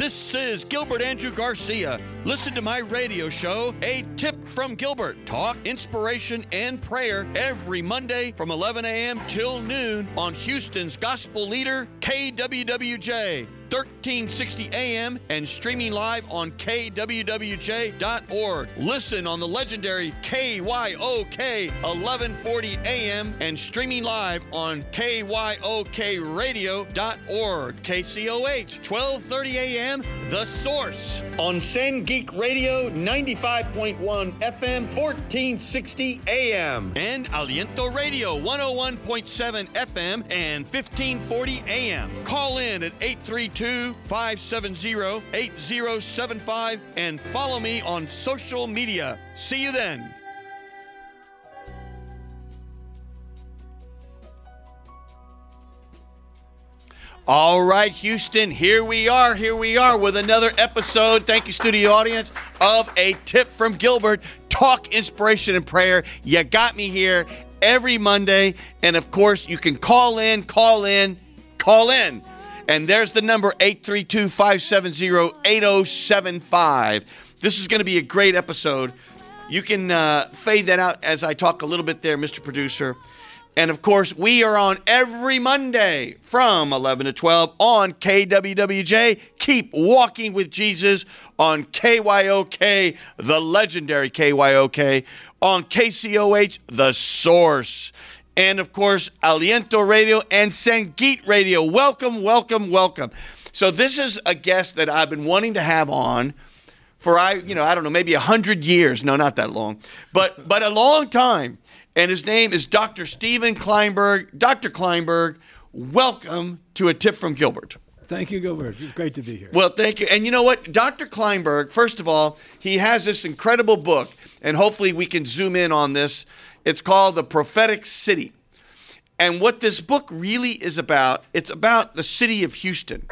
This is Gilbert Andrew Garcia. Listen to my radio show, A Tip from Gilbert. Talk, inspiration, and prayer every Monday from 11 a.m. till noon on Houston's gospel leader, KWWJ. 1360 AM and streaming live on kwwj.org. Listen on the legendary KYOK 1140 AM and streaming live on kyokradio.org. KCOH 1230 AM The Source on Sangeet Radio 95.1 FM 1460 AM and Aliento Radio 101.7 FM and 1540 AM. Call in at 832 570 8075 and follow me on social media. See you then. All right, Houston, here we are. Here we are with another episode. Thank you, studio audience, of A Tip from Gilbert Talk, Inspiration, and Prayer. You got me here every Monday. And of course, you can call in, call in, call in. And there's the number 832 570 8075. This is going to be a great episode. You can uh, fade that out as I talk a little bit there, Mr. Producer. And of course, we are on every Monday from 11 to 12 on KWWJ. Keep walking with Jesus on KYOK, the legendary KYOK, on KCOH, the source. And of course, Aliento Radio and Sangeet Radio. Welcome, welcome, welcome. So, this is a guest that I've been wanting to have on for I, you know, I don't know, maybe a hundred years. No, not that long, but but a long time. And his name is Dr. Stephen Klineberg. Dr. Klineberg, welcome to a tip from Gilbert. Thank you, Gilbert. It's great to be here. Well, thank you. And you know what? Dr. Klineberg, first of all, he has this incredible book, and hopefully we can zoom in on this. It's called The Prophetic City. And what this book really is about, it's about the city of Houston.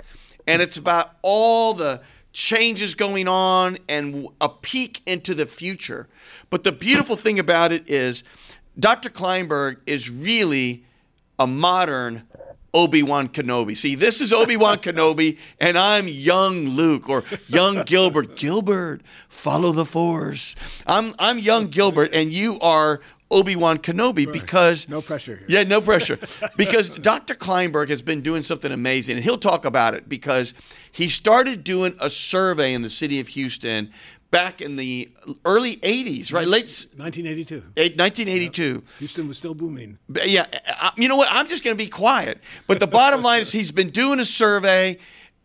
And it's about all the changes going on and a peek into the future. But the beautiful thing about it is Dr. Klineberg is really a modern Obi-Wan Kenobi. See, this is Obi-Wan Kenobi and I'm young Luke or young Gilbert. Gilbert, follow the force. I'm I'm young Gilbert and you are Obi-Wan Kenobi right. because no pressure here. Yeah, no pressure. because Dr. Klineberg has been doing something amazing and he'll talk about it because he started doing a survey in the city of Houston back in the early 80s, right? Late 1982. 1982. Yep. Houston was still booming. Yeah, you know what? I'm just going to be quiet. But the bottom line is he's been doing a survey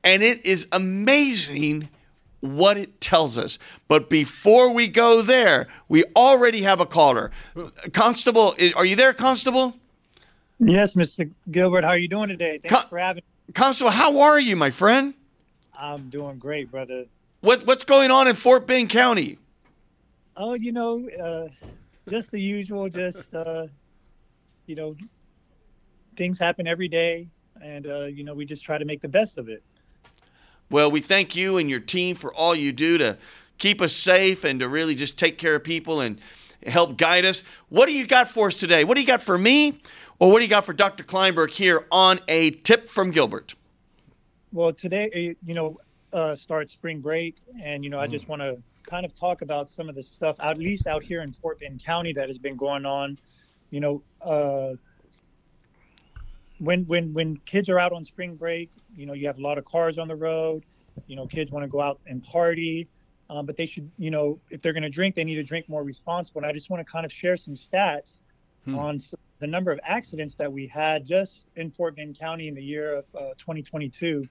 and it is amazing what it tells us. But before we go there, we already have a caller. Constable, are you there, Constable? Yes, Mr. Gilbert. How are you doing today? Thanks Con- for having me. Constable, how are you, my friend? I'm doing great, brother. What, what's going on in Fort Bend County? Oh, you know, uh, just the usual, just, uh, you know, things happen every day. And, uh, you know, we just try to make the best of it. Well, we thank you and your team for all you do to keep us safe and to really just take care of people and help guide us. What do you got for us today? What do you got for me? Or what do you got for Dr. Klineberg here on a tip from Gilbert? Well, today, uh, you know, uh, starts spring break, and you know, I just mm. want to kind of talk about some of the stuff, at least out here in Fort Bend County, that has been going on. You know, uh, when when when kids are out on spring break, you know, you have a lot of cars on the road. You know, kids want to go out and party, um, but they should, you know, if they're going to drink, they need to drink more responsible. And I just want to kind of share some stats hmm. on the number of accidents that we had just in Fort Bend County in the year of uh, 2022,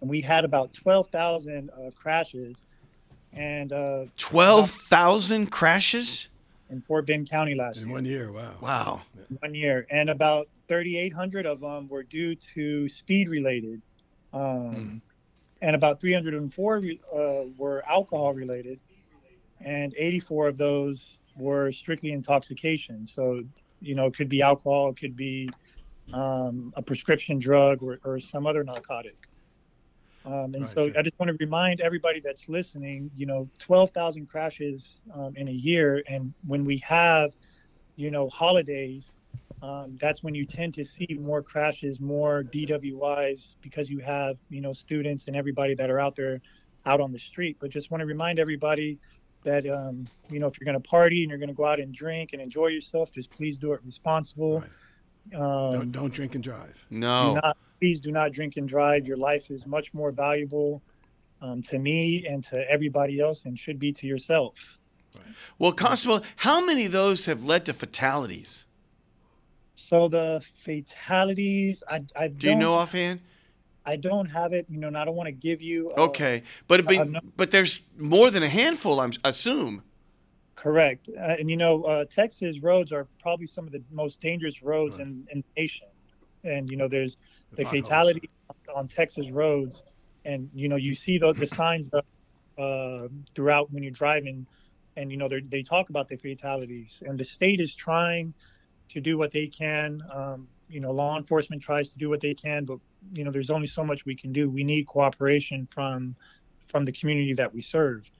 and we had about 12,000 uh, crashes. And uh, 12,000 crashes in Fort Bend County last in year. one year. Wow. Wow. One year, and about 3,800 of them were due to speed related, um, mm. and about 304 uh, were alcohol related, and 84 of those were strictly intoxication. So, you know, it could be alcohol, it could be um, a prescription drug, or, or some other narcotic. Um, and right, so sure. I just want to remind everybody that's listening, you know, 12,000 crashes um, in a year. And when we have, you know, holidays um, that's when you tend to see more crashes, more DWIs because you have you know students and everybody that are out there out on the street. But just want to remind everybody that um, you know if you're going to party and you're going to go out and drink and enjoy yourself, just please do it responsible. Right. Um, Don't, don't drink and drive. No. do not, please do not drink and drive. Your life is much more valuable um, to me and to everybody else, and should be to yourself. Well, Constable, how many of those have led to fatalities? So the fatalities, I, I Do you know offhand? I don't have it. You know, and I don't want to give you. uh, Okay, but but, uh, but there's more than a handful, I'm assume. Correct. Uh, and you know, uh, Texas roads are probably some of the most dangerous roads Right. in, in the nation. And you know, there's the, fatality on Texas roads, and you know, you see the, the signs that, uh, throughout when you're driving, and you know, they they talk about the fatalities, and the state is trying to do what they can. Um, you know, law enforcement tries to do what they can, but you know, there's only so much we can do. We need cooperation from from the community that we serve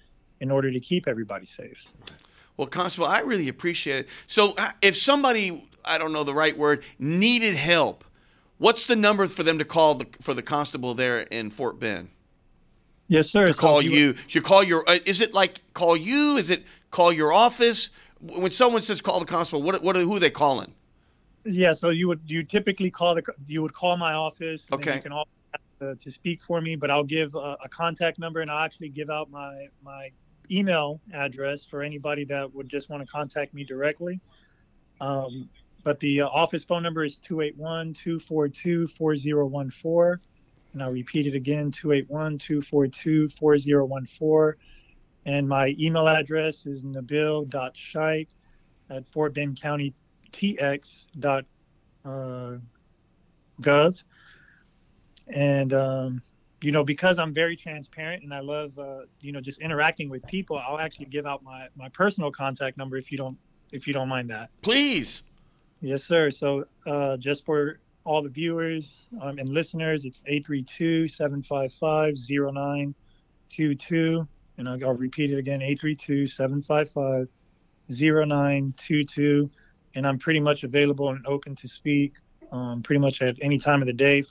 in order to keep everybody safe. Well, Constable, I really appreciate it. So, uh, if somebody, I don't know the right word, needed help, what's the number for them to call the, for the constable there in Fort Bend? Yes, sir. To So call you, should call your. Uh, is it like call you? Is it call your office? When someone says call the constable, what what who are they calling? Yeah, so you would you typically call the you would call my office. and Okay. You can all uh, to speak for me, but I'll give a, a contact number and I'll actually give out my my email address for anybody that would just want to contact me directly. Um, but the uh, office phone number is 281-242-4014. And I'll repeat it again, 281-242-4014. And my email address is nabil.shike at Fort Bend County tx.gov. Uh, and, um, you know, because I'm very transparent and I love, uh, you know, just interacting with people, I'll actually give out my, my personal contact number if you don't, if you don't mind that. Please. Yes, sir. So uh, just for all the viewers um, and listeners, it's 832-755-0922. And I'll, repeat it again, 832-755-0922. And I'm pretty much available and open to speak um, pretty much at any time of the day.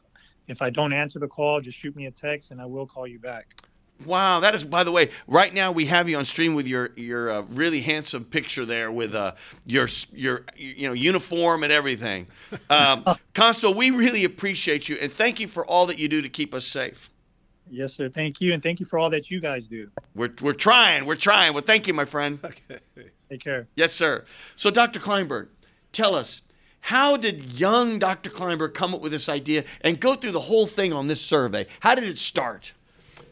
If I don't answer the call, just shoot me a text and I will call you back. Wow, that is. By the way, right now we have you on stream with your your uh, really handsome picture there with uh, your your you know uniform and everything. Um, Constable, we really appreciate you and thank you for all that you do to keep us safe. Yes, sir. Thank you. And thank you for all that you guys do. We're we're trying. We're trying. Well, thank you, my friend. Okay. Take care. Yes, sir. So, Dr. Klineberg, tell us. How did young Dr. Klineberg come up with this idea and go through the whole thing on this survey? How did it start?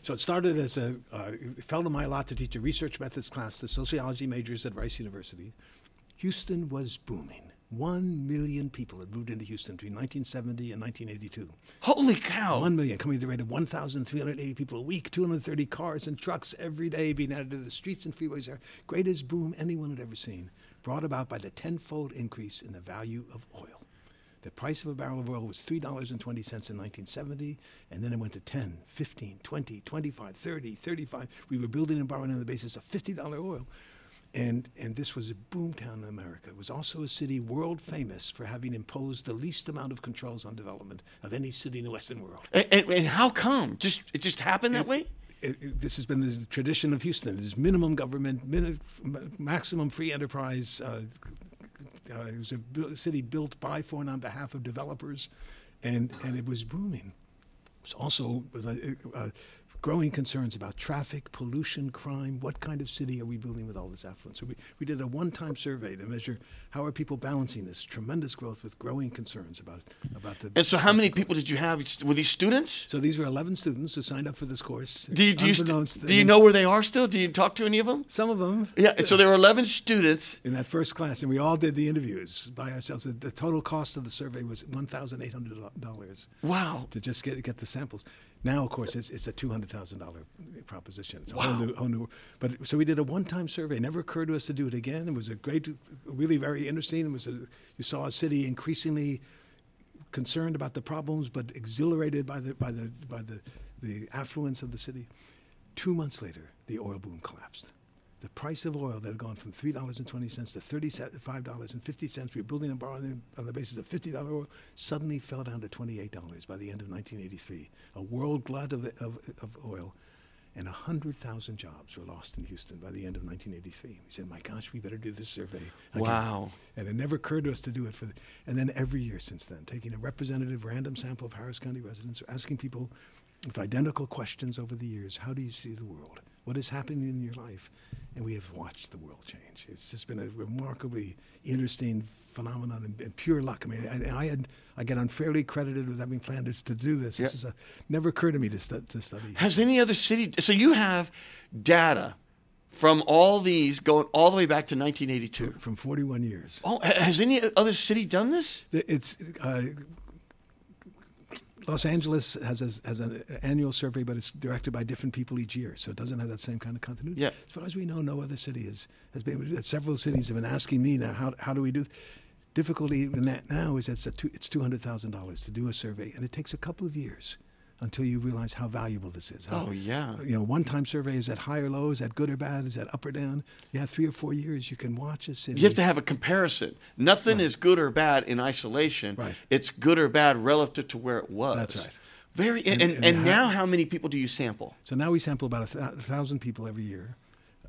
So it started as a, uh, it fell to my lot to teach a research methods class to sociology majors at Rice University. Houston was booming. One million people had moved into Houston between 1970 and 1982. Holy cow. One million, coming at the rate of 1,380 people a week, 230 cars and trucks every day being added to the streets and freeways there. Greatest boom anyone had ever seen, brought about by the tenfold increase in the value of oil. The price of a barrel of oil was $3.20 in 1970, and then it went to 10, 15, 20, 25, 30, 35. We were building and borrowing on the basis of $50 oil. And, and this was a boomtown in America. It was also a city world famous for having imposed the least amount of controls on development of any city in the Western world. And, and, and how come? Just it just happened that way? It, it- this has been the tradition of Houston. It is minimum government, maximum free enterprise. Uh, uh, it was a bu- city built by, for, and on behalf of developers, and, and it was booming. It was also uh, growing concerns about traffic, pollution, crime. What kind of city are we building with all this affluence? So we, we did a one-time survey to measure how are people balancing this tremendous growth with growing concerns about about the. And so, how many people did you have? Were these students? So these were 11 students who signed up for this course. Do you, do, you, st- do you know where they are still? Do you talk to any of them? Some of them. Yeah, so there were 11 students. in that first class, and we all did the interviews by ourselves. The, the total cost of the survey was one thousand eight hundred dollars Wow. to just get get the samples. Now, of course, it's, it's a two hundred thousand dollar proposition. It's a Wow. whole new, whole new. But so we did a one time survey. It never occurred to us to do it again. It was a great, really very interesting. It was a, you saw a city increasingly concerned about the problems, but exhilarated by the by the by the the affluence of the city. Two months later, the oil boom collapsed. The price of oil that had gone from $3.20 to $35.50, we were building and borrowing on the basis of $50 oil, suddenly fell down to $28 by the end of 1983. A world glut of, of, of oil and 100,000 jobs were lost in Houston by the end of 1983. We said, my gosh, we better do this survey. Again. Wow. And it never occurred to us to do it for, the, and then every year since then, taking a representative random sample of Harris County residents, asking people with identical questions over the years, how do you see the world? What is happening in your life? And we have watched the world change. It's just been a remarkably interesting phenomenon and, and pure luck. I mean, I, I, had I get unfairly credited with having planned to do this. Yeah. This is a, never occurred to me to, stu- to study. Has any other city? So you have data from all these going all the way back to 1982. from 41 years. Oh, has any other city done this? It's uh, Los Angeles has a, has an annual survey, but it's directed by different people each year, so it doesn't have that same kind of continuity. Yeah. As far as we know, no other city has, has been. Several cities have been asking me now, how, how do we do? Difficulty in that now is that it's two hundred thousand dollars to do a survey, and it takes a couple of years until you realize how valuable this is. How, Oh, yeah. You know, one-time survey is that high or low? Is that good or bad? Is that up or down? You have three or four years. You can watch a city. You have to have a comparison. Nothing is good or bad in isolation. Right. It's good or bad relative to where it was. That's right. Very and, and, And- and, now how- how many people do you sample? So now we sample about a, th- a thousand people every year,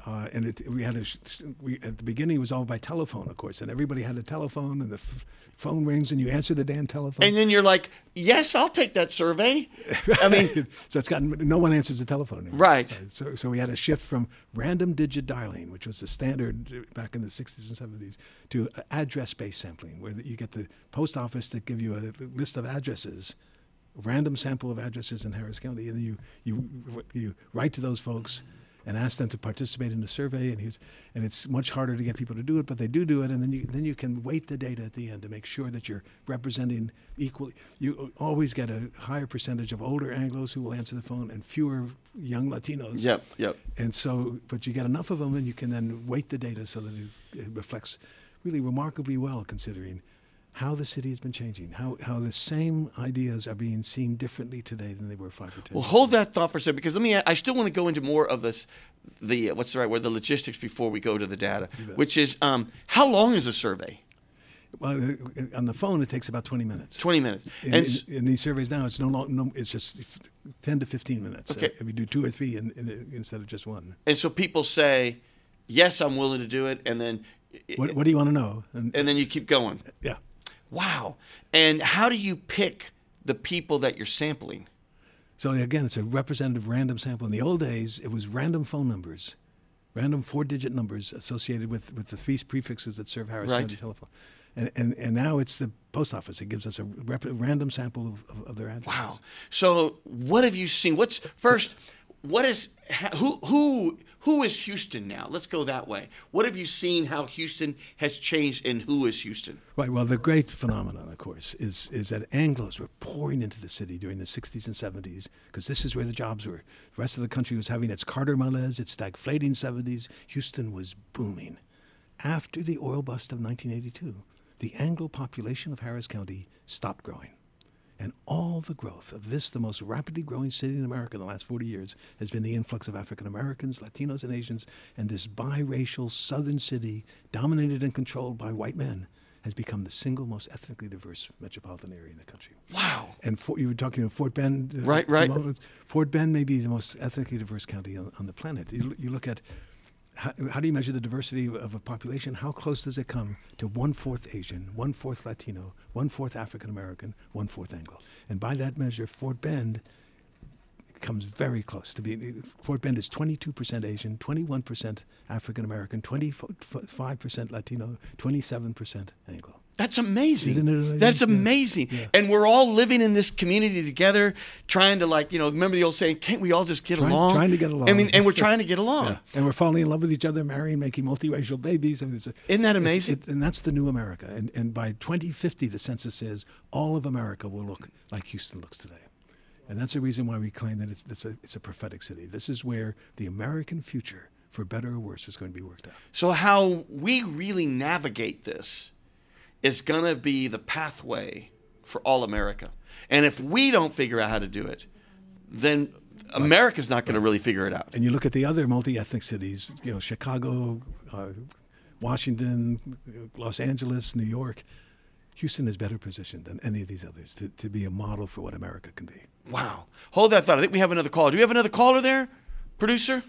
uh, and it, we had a we at the beginning it was all by telephone, of course, and everybody had a telephone, and the f- phone rings, and you answer the damn telephone. And then you're like, yes, I'll take that survey. I mean, so it's gotten no one answers the telephone anymore. Right. So so we had a shift from random digit dialing, which was the standard back in the 60s and 70s, to address based sampling, where you get the post office to give you a list of addresses random sample of addresses in Harris County, and then you you you write to those folks and ask them to participate in the survey. And and it's much harder to get people to do it, but they do do it, and then you then you can weight the data at the end to make sure that you're representing equally. You always get a higher percentage of older Anglo's who will answer the phone and fewer young Latinos. yep, yep. And so, but you get enough of them, and you can then weight the data so that it, it reflects really remarkably well, considering how the city has been changing, how, how the same ideas are being seen differently today than they were five or ten. Well, hold that thought for a second because let me. I still want to go into more of this, the what's the right word, the logistics before we go to the data, which is um, how long is a survey? Well, uh, on the phone, it takes about 20 minutes. Twenty minutes. In, and in, in these surveys now, it's no longer, no, it's just 10 to 15 minutes. Okay. Uh, we do two or three in, in, instead of just one. and so people say, yes, I'm willing to do it, and then What, what do you want to know? And, and then you keep going. yeah. Wow. And how do you pick the people that you're sampling? So again, it's a representative random sample. In the old days, it was random phone numbers, random four-digit numbers associated with, with the three prefixes that serve Harris Right. County telephone. And, and, and now it's the post office. It gives us a rep- random sample of, of, of their addresses. Wow. So what have you seen? What's first? What is who who who is Houston now? Let's go that way. What have you seen? How Houston has changed, and who is Houston? Right. Well, the great phenomenon, of course, is is that Anglo's were pouring into the city during the 60s and 70s because this is where the jobs were. The rest of the country was having its Carter malaise, its stagflating 70s. Houston was booming. After the oil bust of 1982, the Anglo population of Harris County stopped growing. And all the growth of this, the most rapidly growing city in America in the last 40 years, has been the influx of African Americans, Latinos, and Asians. And this biracial southern city, dominated and controlled by white men, has become the single most ethnically diverse metropolitan area in the country. Wow. And Fort, you were talking about Fort Bend. uh, Right, right. Fort Bend may be the most ethnically diverse county on, on the planet. You, you look at how, how do you measure the diversity of, a population? How close does it come to one fourth Asian, one fourth Latino, one fourth African American, one fourth Anglo? And by that measure, Fort Bend comes very close to being. Fort Bend is 22% Asian, 21% African American, 25% Latino, 27% Anglo. That's amazing. Isn't it amazing? That's amazing. Yeah. And we're all living in this community together, trying to like, you know, remember the old saying, can't we all just get Trying- along? trying to get along. I mean, and we're trying to get along. Yeah. And we're falling in love with each other, marrying, making multiracial babies. I mean, it's a, Isn't that amazing? it- and that's the new America. And, and by 2050, the census says all of America will look like Houston looks today. And that's the reason why we claim that it's, it's, a, it's a prophetic city. This is where the American future, for better or worse, is going to be worked out. So how we really navigate this is going to be the pathway for all America. And if we don't figure out how to do it, then America's not going to really figure it out. And you look at the other multi-ethnic cities, you know, Chicago, uh, Washington, Los Angeles, New York. Houston is better positioned than any of these others to, to be a model for what America can be. Wow. Hold that thought. I think we have another caller. Do we have another caller there, producer?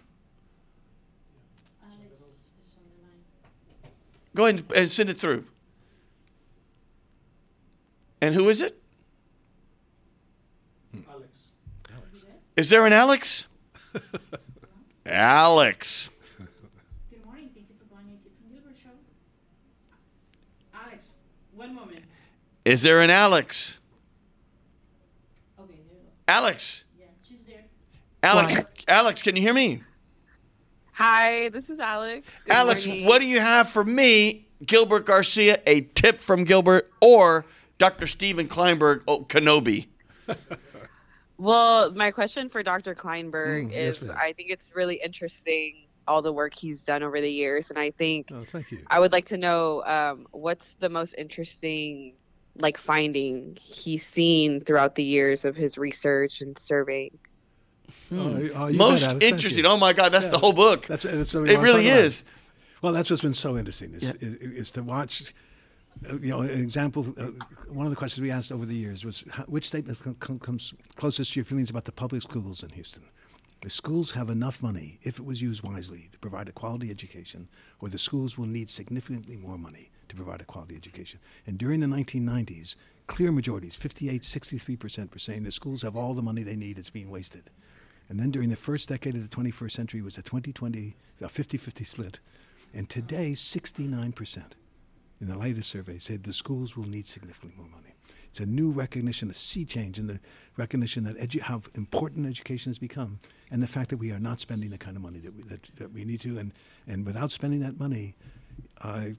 Go ahead and send it through. And who is it? Alex. Alex. Is there an Alex? Alex. Good morning. Thank you for calling me from Gilbert Show. Alex, one moment. Is there an Alex? Okay, there you go. Alex. Yeah, she's there. Alex. What? Alex, can you hear me? Hi, this is Alex. Good Alex, morning. what do you have for me, Gilbert Garcia, a tip from Gilbert, or Dr. Stephen Klineberg, oh, Kenobi? Well, my question for Dr. Klineberg Mm, is ma'am. I think it's really interesting all the work he's done over the years. And I think Oh, thank you. I would like to know um, what's the most interesting like finding he's seen throughout the years of his research and surveying. Oh, oh, Most interesting. Oh my God, that's Yeah. the whole book. That's, that's it really talk about. is. Well, that's what's been so interesting is, Yeah. is, is to watch. Uh, you know, an example. Uh, one of the questions we asked over the years was, how, which statement com- com- comes closest to your feelings about the public schools in Houston? The schools have enough money, if it was used wisely, to provide a quality education, or the schools will need significantly more money to provide a quality education. And during the 1990s, clear majorities, 58, 63%, were saying the schools have all the money they need, it's being wasted. And then during the first decade of the 21st century was a 20-20, a 50-50 split. And today, 69% in the latest survey said the schools will need significantly more money. It's a new recognition, a sea change in the recognition that edu- how important education has become, and the fact that we are not spending the kind of money that we, that, that we need to. And, and without spending that money, uh,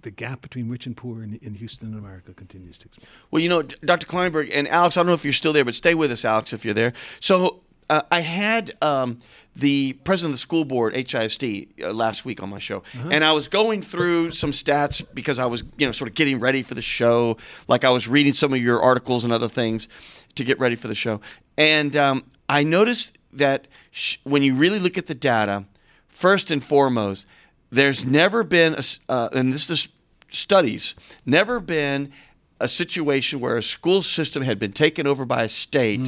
the gap between rich and poor in, in Houston and America continues to expand. Well, you know, Dr. Klineberg and Alex, I don't know if you're still there, but stay with us, Alex, if you're there. So uh, I had um, the president of the school board, HISD, uh, last week on my show, and I was going through some stats because I was, you know, sort of getting ready for the show. Like I was reading some of your articles and other things to get ready for the show, and um, I noticed that sh- when you really look at the data, first and foremost, there's never been a, uh, and this is studies, never been a situation where a school system had been taken over by a state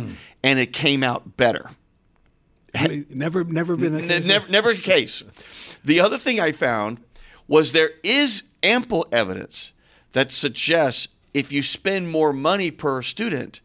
and it came out better. Never, never been a case never, never a case. The other thing I found was there is ample evidence that suggests if you spend more money per student,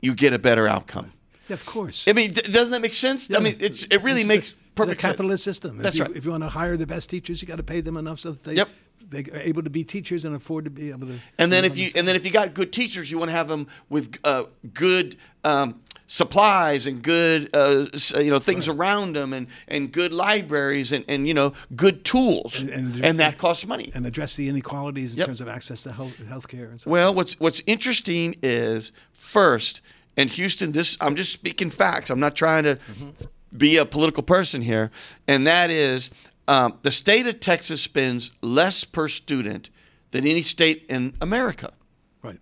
you get a better outcome. Yeah, of course. I mean, d- doesn't that make sense? I mean, it's, it really is makes a, this is perfect a capitalist sense. system. That's if you, right. If you want to hire the best teachers, you got to pay them enough so that they Yep. they are able to be teachers and afford to be able to. And then if you and then if you got good teachers, you want to have them with uh, good um, supplies and good uh, you know things around them and, and good libraries and, and you know good tools And- and, and- that costs money. and address the inequalities in Yep. terms of access to health care and so. Well, what's what's interesting is first in Houston. This I'm just speaking facts. I'm not trying to be a political person here, and that is um, the state of Texas spends less per student than any state in America. right.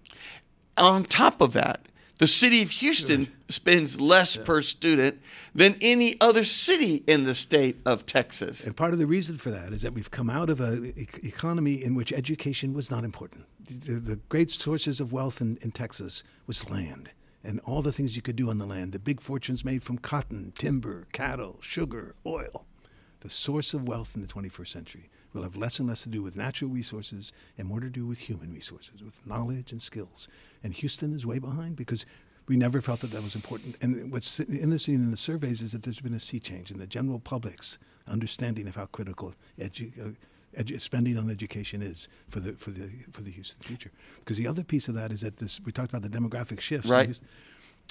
On top of that, the city of Houston spends less per student than any other city in the state of Texas. And part of the reason for that is that we've come out of an e- economy in which education was not important. The, the great sources of wealth in, in Texas was land and all the things you could do on the land. The big fortunes made from cotton, timber, cattle, sugar, oil. The source of wealth in the 21st century will have less and less to do with natural resources and more to do with human resources, with knowledge and skills. And Houston is way behind because we never felt that that was important. And what's interesting in the surveys is that there's been a sea change in the general public's understanding of how critical edu- uh, edu- spending on education is for the for the for the Houston future. Because the other piece of that is that this we talked about the demographic shifts. Right.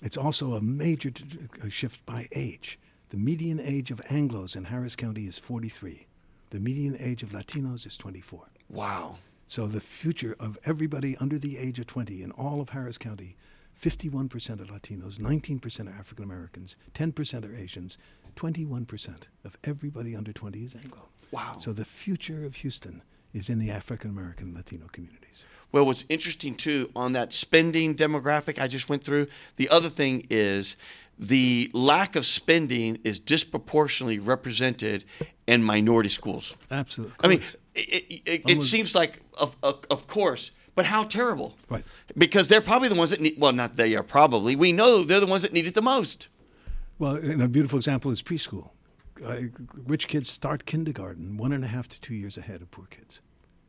It's also a major t- uh, shift by age. The median age of Anglos in Harris County is 43. The median age of Latinos is 24. Wow. So the future of everybody under the age of 20 in all of Harris County, 51% are Latinos, 19% are African Americans, 10% are Asians, 21% of everybody under 20 is Anglo. Wow. So the future of Houston is in the African American Latino communities. Well, what's interesting too on that spending demographic I just went through, the other thing is the lack of spending is disproportionately represented in minority schools. Absolutely. I mean, it, it, it, seems like, of, of, of course, but how terrible. Right. Because they're probably the ones that need, well, not they are probably, we know they're the ones that need it the most. Well, and a beautiful example is preschool. Uh, rich kids start kindergarten one and a half to two years ahead of poor kids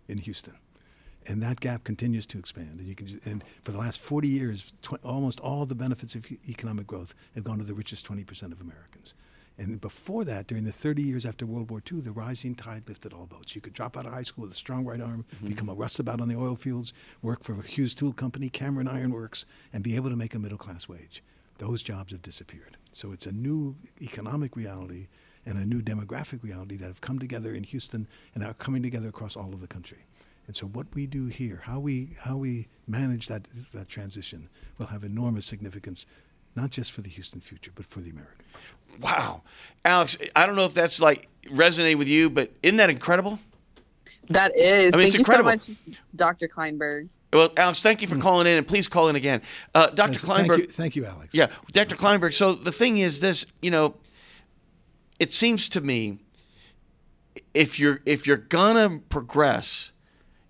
in Houston, and that gap continues to expand. And you can, just, and for the last 40 years, tw- almost all the benefits of economic growth have gone to the richest 20% of Americans. And before that, during the 30 years after World War II, the rising tide lifted all boats. You could drop out of high school with a strong right arm, mm-hmm. become a rustabout on the oil fields, work for a Hughes Tool Company, Cameron Iron Works, and be able to make a middle class wage. Those jobs have disappeared. So it's a new economic reality and a new demographic reality that have come together in Houston and are coming together across all of the country. And so what we do here, how we how we manage that that transition, will have enormous significance, not just for the Houston future, but for the American future. Wow. Alex, I don't know if that's like resonating with you, but isn't that incredible? That is. I mean, it's incredible. you so much, Dr. Klineberg. Well, Alex, thank you for calling in, and please call in again. Uh, Dr. Yes, Klineberg. Thank you, thank you, Alex. Yeah, Dr. Klineberg. So the thing is this, you know, it seems to me if you're if you're gonna progress,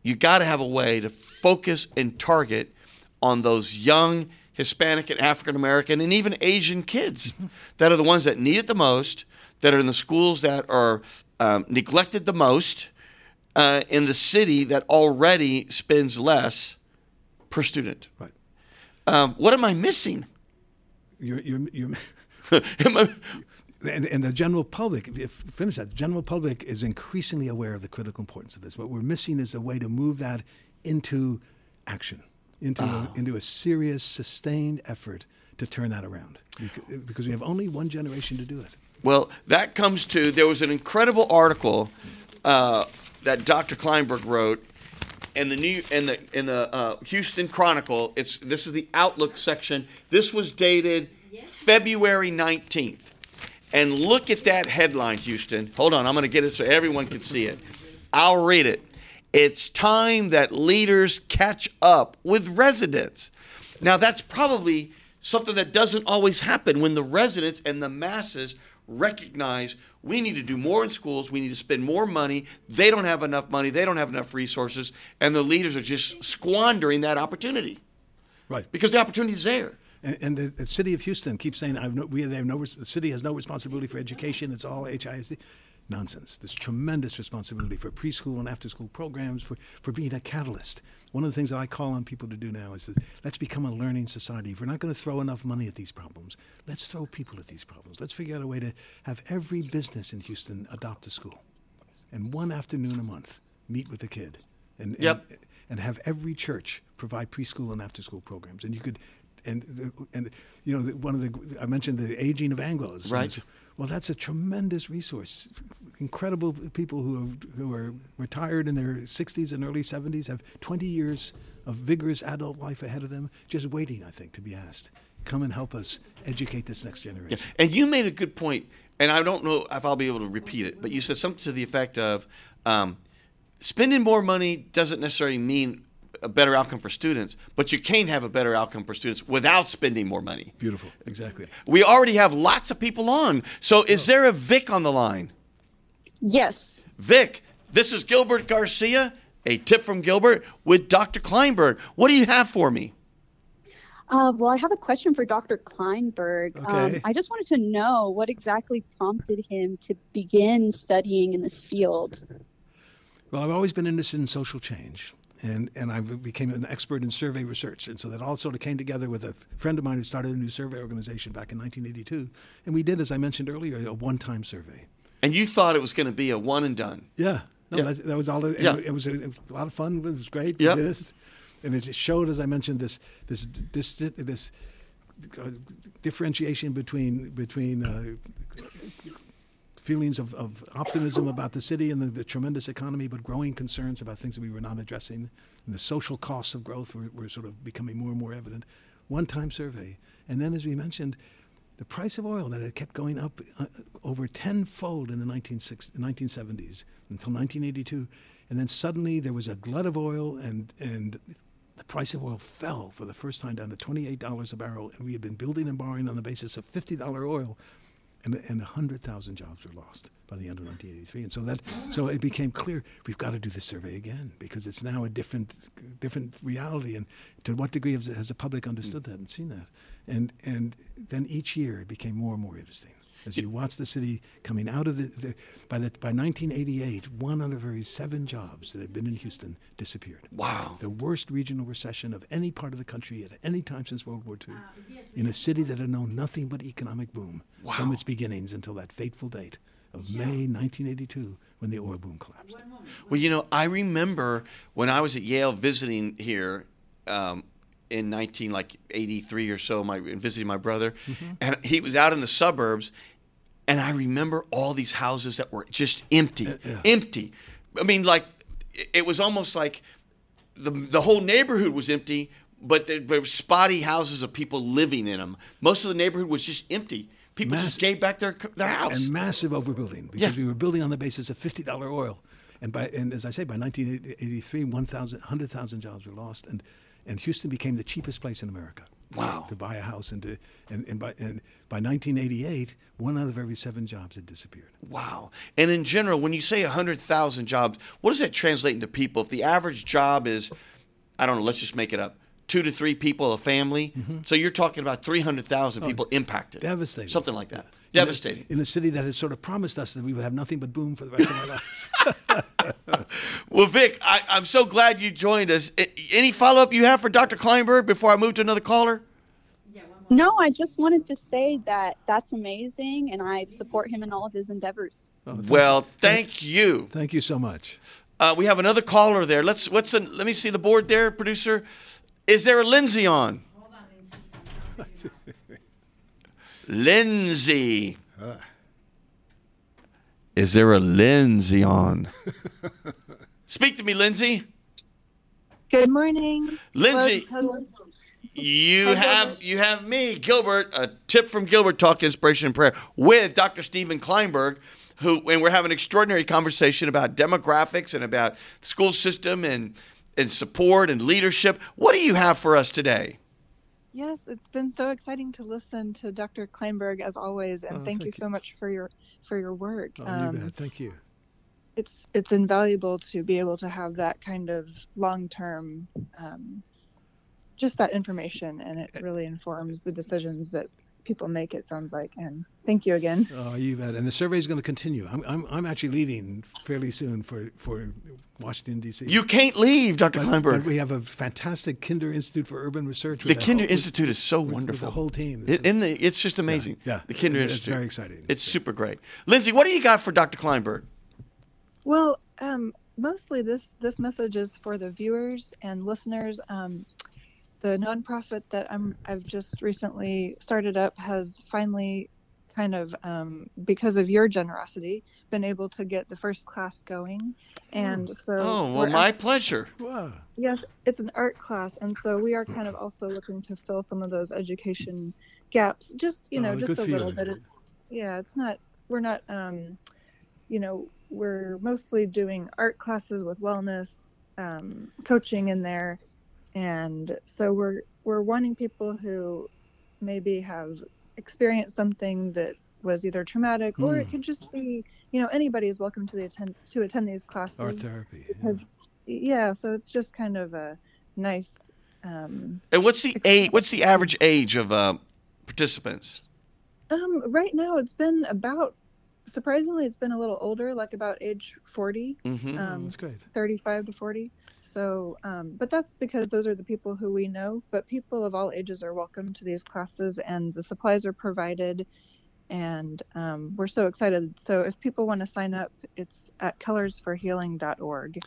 you got to have a way to focus and target on those young Hispanic and African American and even Asian kids that are the ones that need it the most, that are in the schools that are um, neglected the most, uh, in the city that already spends less per student. Right. Um, what am I missing? You're, you're, you're, Am I- and, and the general public, if, if finish that, the general public is increasingly aware of the critical importance of this. What we're missing is a way to move that into action, into, a, into a serious, sustained effort to turn that around. Because, because we have only one generation to do it. Well, that comes to there was an incredible article uh, that Dr. Klineberg wrote in the new in the in the uh, Houston Chronicle. It's this is the Outlook section. This was dated February nineteenth, and look at that headline, Houston. Hold on, I'm going to get it so everyone can see it. I'll read it. It's time that leaders catch up with residents. Now, that's probably something that doesn't always happen when the residents and the masses recognize we need to do more in schools, we need to spend more money. They don't have enough money, they don't have enough resources, and the leaders are just squandering that opportunity Right. because the opportunity is there. And, and the, the city of Houston keeps saying, I've no, we they have no, the city has no responsibility for education. It's all HISD. Nonsense. There's tremendous responsibility for preschool and after school programs, for, for being a catalyst. One of the things that I call on people to do now is that let's become a learning society. If we're not going to throw enough money at these problems, let's throw people at these problems. Let's figure out a way to have every business in Houston adopt a school. And one afternoon a month, meet with a kid. And, and, Yep. and have every church provide preschool and after school programs. And you could, and and you know one of the I mentioned the aging of Anglos. Right. Well, that's a tremendous resource. Incredible people who have, who are retired in their 60s and early 70s have 20 years of vigorous adult life ahead of them, just waiting, I think, to be asked. Come and help us educate this next generation. And you made a good point, and I don't know if I'll be able to repeat it, but you said something to the effect of um, spending more money doesn't necessarily mean a better outcome for students, but you can have a better outcome for students without spending more money. Beautiful. Exactly. We already have lots of people on. So is there a Vic on the line? Yes. Vic, this is Gilbert Garcia, a tip from Gilbert with Dr. Klineberg. What do you have for me? Uh, well, I have a question for Dr. Klineberg. Um, Okay. I just wanted to know what exactly prompted him to begin studying in this field. Well, I've always been interested in social change, and and I became an expert in survey research, and so that all sort of came together with a friend of mine who started a new survey organization back in 1982, and we did, as I mentioned earlier, a one-time survey. And you thought it was going to be a one and done. Yeah, no, Yeah. That, that was all. It, Yeah. it was a, a lot of fun. It was great. We and it showed, as I mentioned, this this this this uh, differentiation between between. Uh, feelings of, of optimism about the city and the, the tremendous economy, but growing concerns about things that we were not addressing. And the social costs of growth were, were sort of becoming more and more evident. One time survey. And then, as we mentioned, the price of oil that had kept going up uh, over tenfold in the 1960 1970s until 1982. And then suddenly there was a glut of oil, and, and the price of oil fell for the first time down to $28 a barrel, and we had been building and borrowing on the basis of $50 oil, and, and 100,000 jobs were lost by the end of 1983. And so that, so it became clear we've got to do the survey again because it's now a different, different reality. And to what degree has, has the public understood that and seen that? And and then each year it became more and more interesting. As you watch the city coming out of the, the by the by 1988, one out of every seven jobs that had been in Houston disappeared. Wow. The worst regional recession of any part of the country at any time since World War II, Uh, yes, in a city that had known nothing but economic boom from its beginnings until that fateful date of May 1982 when the oil boom collapsed. One moment. Well, you know, I remember when I was at Yale visiting here um, in 19 like 83 or so, my visiting my brother, and he was out in the suburbs, and I remember all these houses that were just empty, empty. I mean, like it- it was almost like the the whole neighborhood was empty, but there there were spotty houses of people living in them. Most of the neighborhood was just empty. People Mass- just gave back their their house. and massive overbuilding because Yeah. we were building on the basis of fifty dollar oil, and by and as I say, by 1983, 1,000 100,000 jobs were lost, and and Houston became the cheapest place in America. Wow. To buy a house and to and, and by and by 1988, one out of every seven jobs had disappeared. Wow. And in general, when you say 100,000 jobs, what does that translate into people? If the average job is, I don't know, let's just make it up, two to three people, a family. Mm-hmm. So you're talking about 300,000 people impacted. Devastating. Something like that. In a- Devastating. in a city that had sort of promised us that we would have nothing but boom for the rest of our lives. Well, Vic, I, I'm so glad you joined us. Any follow up you have for Dr. Klineberg before I move to another caller? Yeah, one moment. No, I just wanted to say that that's amazing, and I support him in all of his endeavors. Oh, thank- Well, thank you. thank you so much. Uh, we have another caller there. Let's what's a, let me see the board there, producer. Is there a Lindsay on? Hold on, Lindsay. I'm trying to figure it out. Lindsay. Is there a Lindsay on? Speak to me, Lindsay. Good morning. Lindsay, Hello. you Hi, have Gilbert. you have me, Gilbert. A tip from Gilbert, talk inspiration and prayer with Dr. Stephen Klineberg, who and we're having an extraordinary conversation about demographics and about the school system and and support and leadership. What do you have for us today? Yes, it's been so exciting to listen to Dr. Klineberg as always, and Oh, thank, you thank you. so much for your for your work. Oh, Um, you bet. Thank you. it's it's invaluable to be able to have that kind of long term, um, just that information, and it really informs the decisions that people make. It sounds like, and thank you again. Oh, you bet. And the survey is going to continue. I'm, I'm, I'm actually leaving fairly soon for, for Washington, D.C. You can't leave, Dr. But- Klineberg. but we have a fantastic Kinder Institute for Urban Research. The Kinder whole- with- Institute is so with- with wonderful. the whole team. It, in the, it's just amazing. yeah. The Kinder It's Institute. very exciting. It's super great. Lindsay, what do you got for Dr. Klineberg? Well, um, mostly this this message is for the viewers and listeners. Um, the nonprofit that I'm I've just recently started up has finally kind of um, because of your generosity been able to get the first class going. And so Oh, well, my act- pleasure. Wow. yes it's an art class. And so we are kind of also looking to fill some of those education gaps just you know Oh, just good a little bit it's, yeah it's not we're not um you know we're mostly doing art classes with wellness um, coaching in there. And so we're we're wanting people who maybe have experienced something that was either traumatic or it Hmm. could just be you know anybody is welcome to the attend to attend these classes or therapy. yeah. because yeah so it's just kind of a nice um, And what's the age, what's the average age of uh, participants? um right now it's been about surprisingly it's been a little older like about age 40 Mm-hmm. Oh, um, that's great. 35 to 40 so um, but that's because those are the people who we know but people of all ages are welcome to these classes and the supplies are provided and um, we're so excited so if people want to sign up it's at colorsforhealing.org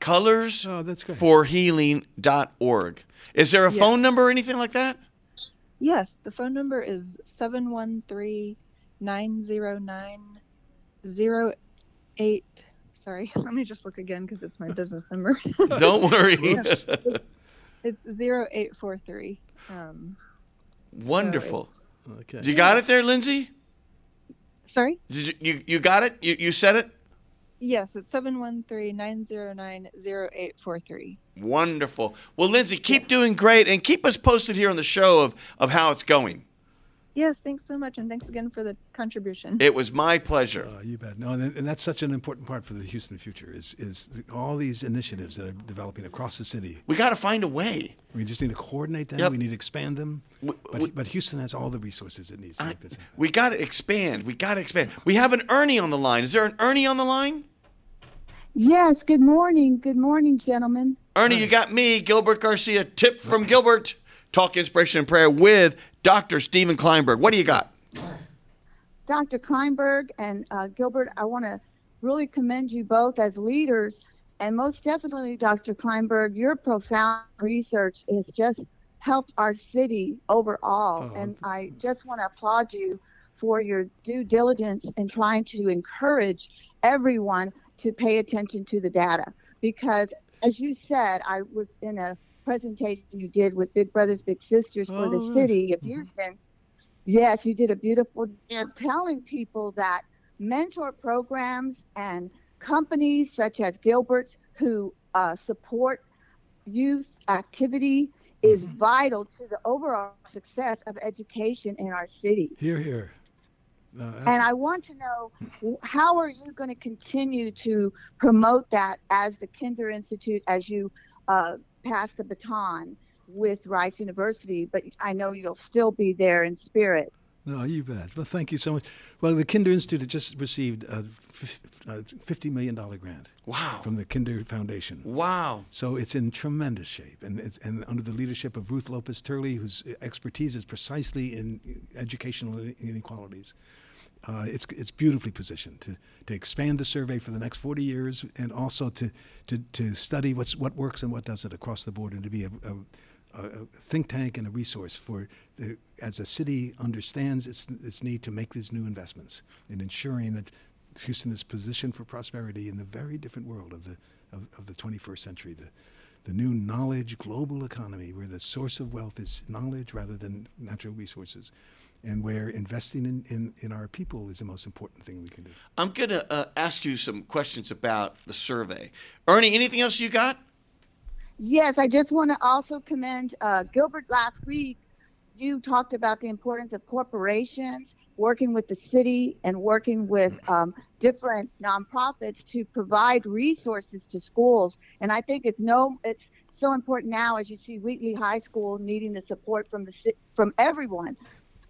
Colors Oh, that's great. for healing.org. Is there a Yeah. phone number or anything like that? yes the phone number is 713-909-08 sorry let me just look again because it's my business number Don't worry. Oops. it's 0843 um, Wonderful. Okay. You got it there, Lindsay? sorry Did you, you, you got it? You, you said it? Yes, it's 713-909-0843. Wonderful. Well, Lindsay, keep doing great and keep us posted here on the show of, of how it's going. Yes, thanks so much, and thanks again for the contribution. It was my pleasure. Uh, you bet. No, and, and that's such an important part for the Houston future is is the, all these initiatives that are developing across the city. We got to find a way. We just need to coordinate them. Yep. We need to expand them. W- But, w- but Houston has all the resources it needs to I- make this happen. we got to expand. We got to expand. We have an Ernie on the line. Is there an Ernie on the line? Yes, good morning. Good morning, gentlemen. Ernie, you got me, Gilbert Garcia. Tip from Gilbert. Talk inspiration and prayer with Dr. Stephen Klineberg. What do you got? Dr. Klineberg and uh, Gilbert, I want to really commend you both as leaders. And most definitely, Dr. Klineberg, your profound research has just helped our city overall. Oh. And I just want to applaud you for your due diligence in trying to encourage everyone to pay attention to the data. Because, as you said, I was in a presentation you did with Big Brothers Big Sisters for Oh, the city of Mhm. Houston. Yes, you did a beautiful job telling people that mentor programs and companies such as Gilbert's who uh, support youth activity is Mm-hmm. vital to the overall success of education in our city. Here, here. And I want to know how are you going to continue to promote that as the Kinder Institute as you uh, pass the baton with Rice University? But I know you'll still be there in spirit. No, you bet. Well, thank you so much. Well, the Kinder Institute just received a $50 million grant Wow. from the Kinder Foundation. Wow. So it's in tremendous shape, and it's, and under the leadership of Ruth Lopez Turley, whose expertise is precisely in educational inequalities. Uh, it's it's beautifully positioned to, to expand the survey for the next 40 years, and also to to, to study what's what works and what doesn't across the board, and to be a, a, a think tank and a resource for the, as a city understands its its need to make these new investments in ensuring that Houston is positioned for prosperity in the very different world of the of, of the 21st century. The the new knowledge global economy where the source of wealth is knowledge rather than natural resources, and where investing in, in, in our people is the most important thing we can do. I'm going to uh, ask you some questions about the survey. Ernie, anything else you got? Yes, I just want to also commend uh, Gilbert last week. You talked about the importance of corporations working with the city and working with um, different nonprofits to provide resources to schools. And I think it's no, it's so important now as you see Wheatley High School needing the support from the from everyone.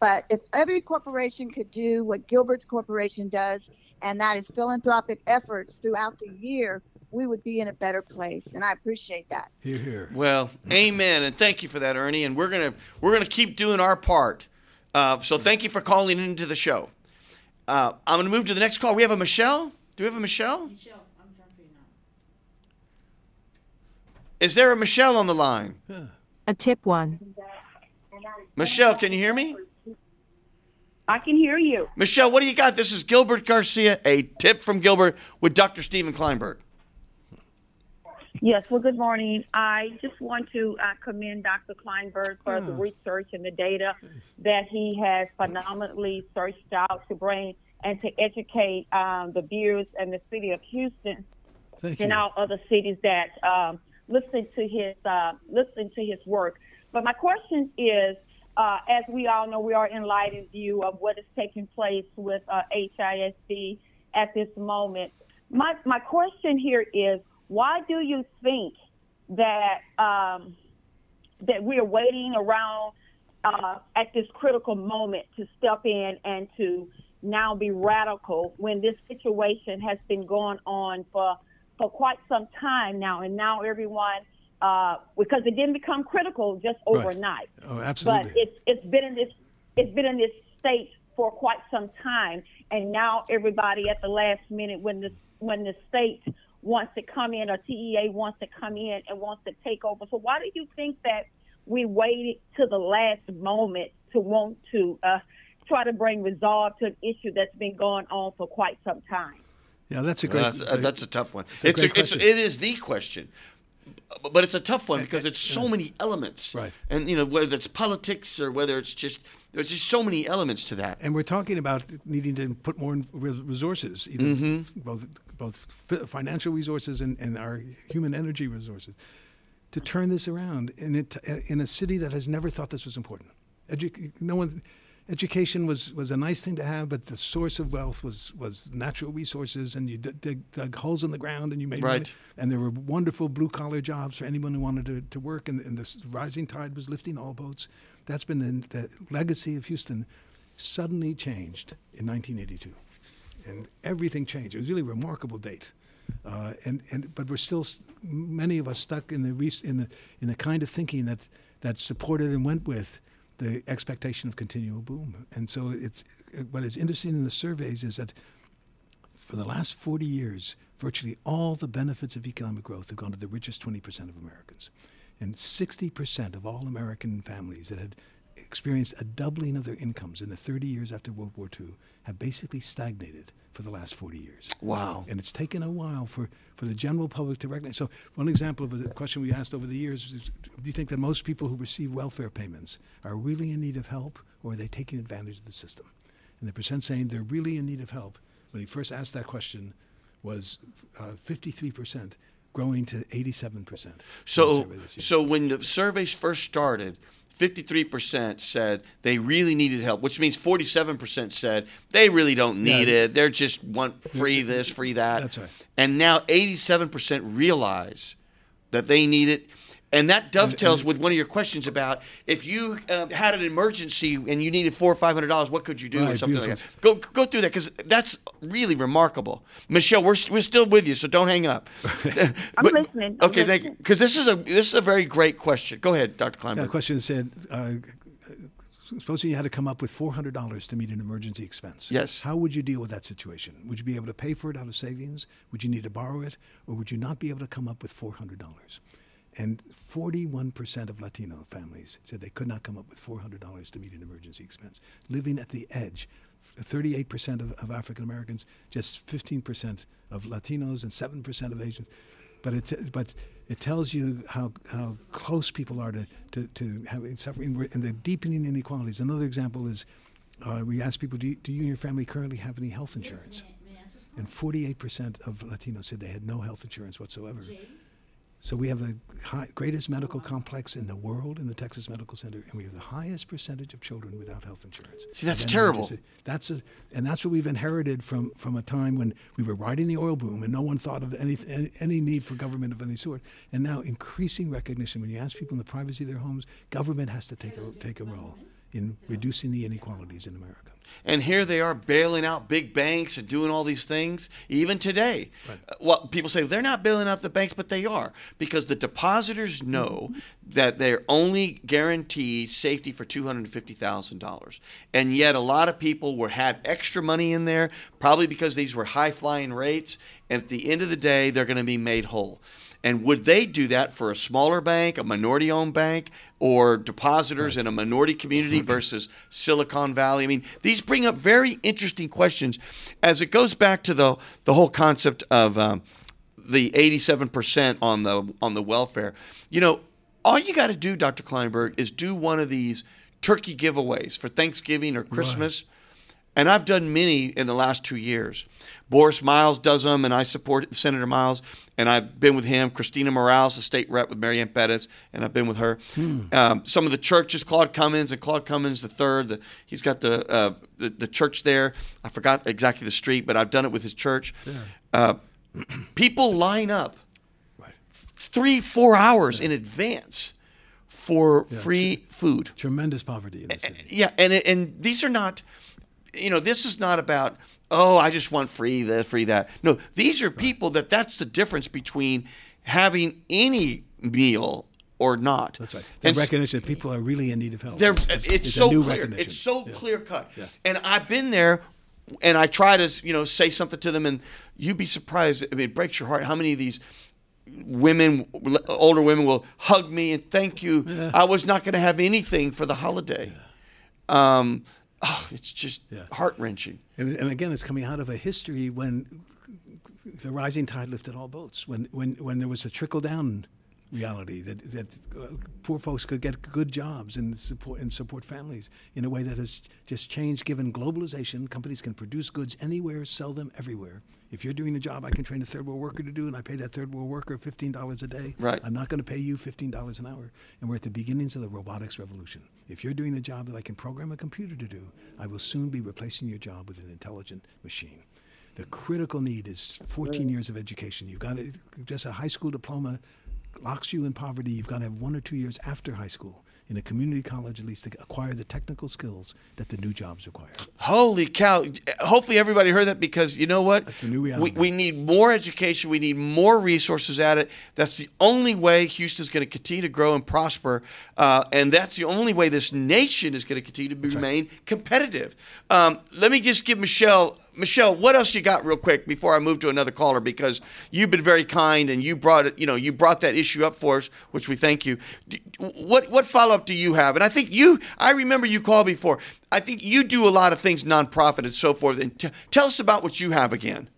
But if every corporation could do what Gilbert's corporation does, and that is philanthropic efforts throughout the year, we would be in a better place. And I appreciate that. Here, here. Well, amen, and thank you for that, Ernie. And we're gonna we're gonna keep doing our part. Uh, so thank you for calling into the show. Uh, I'm gonna move to the next call. We have a Michelle. Do we have a Michelle? Michelle, I'm trying for you now. Is there a Michelle on the line? A tip one. Michelle, can you hear me? I can hear you. Michelle, what do you got? This is Gilbert Garcia, a tip from Gilbert with Dr. Stephen Klineberg. Yes, well, good morning. I just want to uh, commend Dr. Klineberg for the research and the data that he has phenomenally searched out to bring and to educate um, the viewers and the city of Houston Thank you. and all other cities that um, listen to his uh, listen to his work. But my question is, uh, as we all know, we are in light and view of what is taking place with uh, HISD at this moment. My my question here is, why do you think that um, that we are waiting around uh, at this critical moment to step in and to now be radical when this situation has been going on for for quite some time now, and now everyone uh, because it didn't become critical just Right. overnight, Oh, but it's it's been in this it's been in this state for quite some time, and now everybody at the last minute when the when the state wants to come in or TEA wants to come in and wants to take over. So why do you think that we waited to the last moment to want to uh, try to bring resolve to an issue that's been going on for quite some time? yeah, that's a great. that's, uh, that's a tough one. a It's, a, great it's it is the question, but it's a tough one because it's so many elements. Right. And you know whether it's politics or whether it's just There's just so many elements to that. And we're talking about needing to put more resources, either Mm-hmm. both both financial resources and, and our human energy resources, to turn this around in it in a city that has never thought this was important. Edu- no one, education was, was a nice thing to have, but the source of wealth was was natural resources, and you d- dig, dug holes in the ground and you made money. And there were wonderful blue collar jobs for anyone who wanted to, to work, and, and the rising tide was lifting all boats. That's been the, the legacy of Houston. Suddenly changed in 1982, and everything changed. It was really a remarkable date. Uh, and, and but we're still many of us stuck in the in the in the kind of thinking that that supported and went with the expectation of continual boom. And so it's what is interesting in the surveys is that for the last 40 years, virtually all the benefits of economic growth have gone to the richest 20% of Americans. And 60% of all American families that had experienced a doubling of their incomes in the 30 years after World War II have basically stagnated for the last 40 years. Wow. And it's taken a while for, for the general public to recognize. So, one example of a question we asked over the years is Do you think that most people who receive welfare payments are really in need of help or are they taking advantage of the system? And the percent saying they're really in need of help, when he first asked that question, was uh, 53%, growing to 87%. So, survey this year. so when the surveys first started, 53% said they really needed help, which means 47% said they really don't need Yeah. it. They're just want free this, free that. That's right. And now 87% realize that they need it. And that dovetails with one of your questions about if you uh, had an emergency and you needed four or five hundred dollars, what could you do or Right, something like that? Go go through that because that's really remarkable. Michelle, we're, we're still with you, so don't hang up. I'm listening. I'm Okay, thank you. listening. Because this is a this is a very great question. Go ahead, Dr. Yeah, Klineberg. the question said, uh, supposing you had to come up with $400 to meet an emergency expense. Yes. How would you deal with that situation? Would you be able to pay for it out of savings? Would you need to borrow it? Or would you not be able to come up with $400? And 41% of Latino families said they could not come up with $400 to meet an emergency expense. Living at the edge, 38% of, of African Americans, just 15% of Latinos, and 7% of Asians. But it, but it tells you how, how close people are to, to, to having suffering and the deepening inequalities. Another example is uh, we asked people, do you, do you and your family currently have any health insurance? And 48% of Latinos said they had no health insurance whatsoever. So we have the high, greatest medical complex in the world in the Texas Medical Center, and we have the highest percentage of children without health insurance. See, that's terrible. just- That's a, and that's what we've inherited from from a time when we were riding the oil boom, and no one thought of any any, any need for government of any sort. And now increasing recognition when you ask people in the privacy of their homes, government has to take a take a role in reducing the inequalities in America. And here they are bailing out big banks and doing all these things, even today. Uh, Well, people say they're not bailing out the banks, but they are because the depositors know that they're only guaranteed safety for two hundred and fifty thousand dollars, and yet a lot of people were had extra money in there, probably because these were high flying rates. And at the end of the day, they're going to be made whole. And would they do that for a smaller bank, a minority owned bank, or depositors in a minority community versus Silicon Valley? I mean, these bring up very interesting questions as it goes back to the, the whole concept of um, the 87% on the, on the welfare. You know, all you got to do, Dr. Klineberg, is do one of these turkey giveaways for Thanksgiving or Christmas. And I've done many in the last two years. Borris Miles does them, and I support Senator Miles. And I've been with him. Christina Morales, the state rep with Marianne Pettis, and I've been with her. Um, some of the churches, Claude Cummings and Claude Cummings the third. The, he's got the, uh, the the church there. I forgot exactly the street, but I've done it with his church. Uh, people line up Right. three, four hours in advance for free food. Tremendous poverty in the city. Yeah, and and these are not, you know, this is not about oh, I just want free this, free that. No, these are people that that's the difference between having any meal or not. That's right. The And recognition that people are really in need of help. they're, It's- it's, it's so clear. It's so Yeah. clear cut. Yeah. And I've been there, and I try to you know say something to them, and you'd be surprised. I mean, it breaks your heart how many of these women, older women, will hug me and thank you. I was not going to have anything for the holiday. Um, oh, it's just Yeah. heart wrenching. And, and again, it's coming out of a history when the rising tide lifted all boats. When when when there was a trickle down reality that that uh, poor folks could get good jobs and support and support families in a way that has just changed. Given globalization, companies can produce goods anywhere, sell them everywhere. If you're doing a job I can train a third world worker to do, and I pay that third world worker fifteen dollars a day, Right. I'm not going to pay you fifteen dollars an hour. And we're at the beginnings of the robotics revolution. If you're doing a job that I can program a computer to do, I will soon be replacing your job with an intelligent machine. The critical need is 14 years of education. You've got to, just a high school diploma locks you in poverty. You've got to have one or two years after high school in a community college at least to acquire the technical skills that the new jobs require. Holy cow. Hopefully, everybody heard that because you know what? That's the new We, reality. we need more education. We need more resources at it. That's the only way Houston's going to continue to grow and prosper. Uh, and that's the only way this nation is going to continue to remain competitive. Um, let me just give Michelle. Michelle, what else you got real quick before I move to another caller? Because you've been very kind and you brought it. You know, you brought that issue up for us, which we thank you. What what follow up do you have? And I think you. I remember you called before. I think you do a lot of things nonprofit and so forth. And t- tell us about what you have again.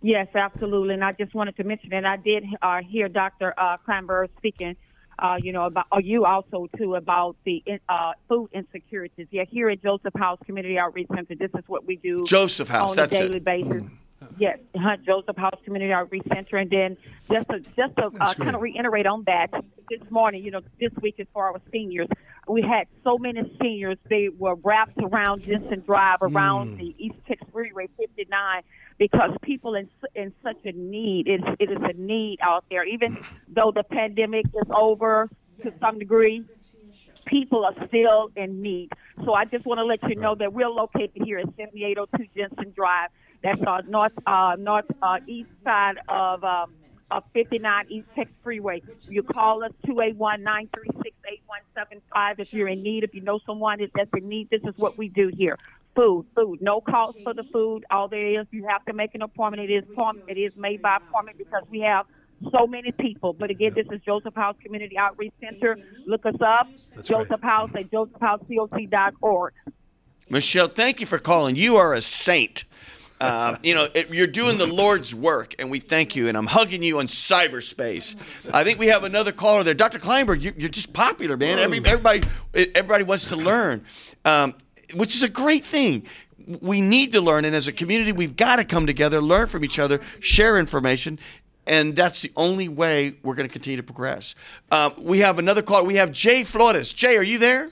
Yes, absolutely. And I just wanted to mention that I did uh, hear Dr. Uh, Klineberg speaking, uh, you know, about, or you also too, about the uh, food insecurities. Yeah, here at Joseph House Community Outreach Center, this is what we do Joseph House, on that's a it. daily basis. Yes, uh, Joseph House Community Outreach Center, and then just to just to uh, kind of reiterate on that, this morning, you know, this week is for our seniors. We had so many seniors; they were wrapped around Jensen Drive, around the East Texas Freeway 59, because people in in such a need. It it is a need out there, even though the pandemic is over to some degree people are still in need. So I just want to let you know that we're located here at 7802 Jensen Drive. That's our north uh, north uh, east side of um, of 59 East Texas Freeway. You call us 281-936-8175 if you're in need. If you know someone that's in need, this is what we do here. Food, food. No cost for the food. All there is, you have to make an appointment. It is appointment. It is made by appointment because we have so many people. But again, this is Joseph House Community Outreach Center. Look us up, That's right. Joseph House at josephhousecoc.org. Michelle, thank you for calling. You are a saint. Uh, you know, it, you're doing the Lord's work, and we thank you. And I'm hugging you on cyberspace. I think we have another caller there, Dr. Klineberg. You're, you're just popular, man. Every, everybody, everybody wants to learn, um, which is a great thing. We need to learn, and as a community, we've got to come together, learn from each other, share information. And that's the only way we're going to continue to progress. Um, we have another call. We have Jay Flores. Jay, are you there?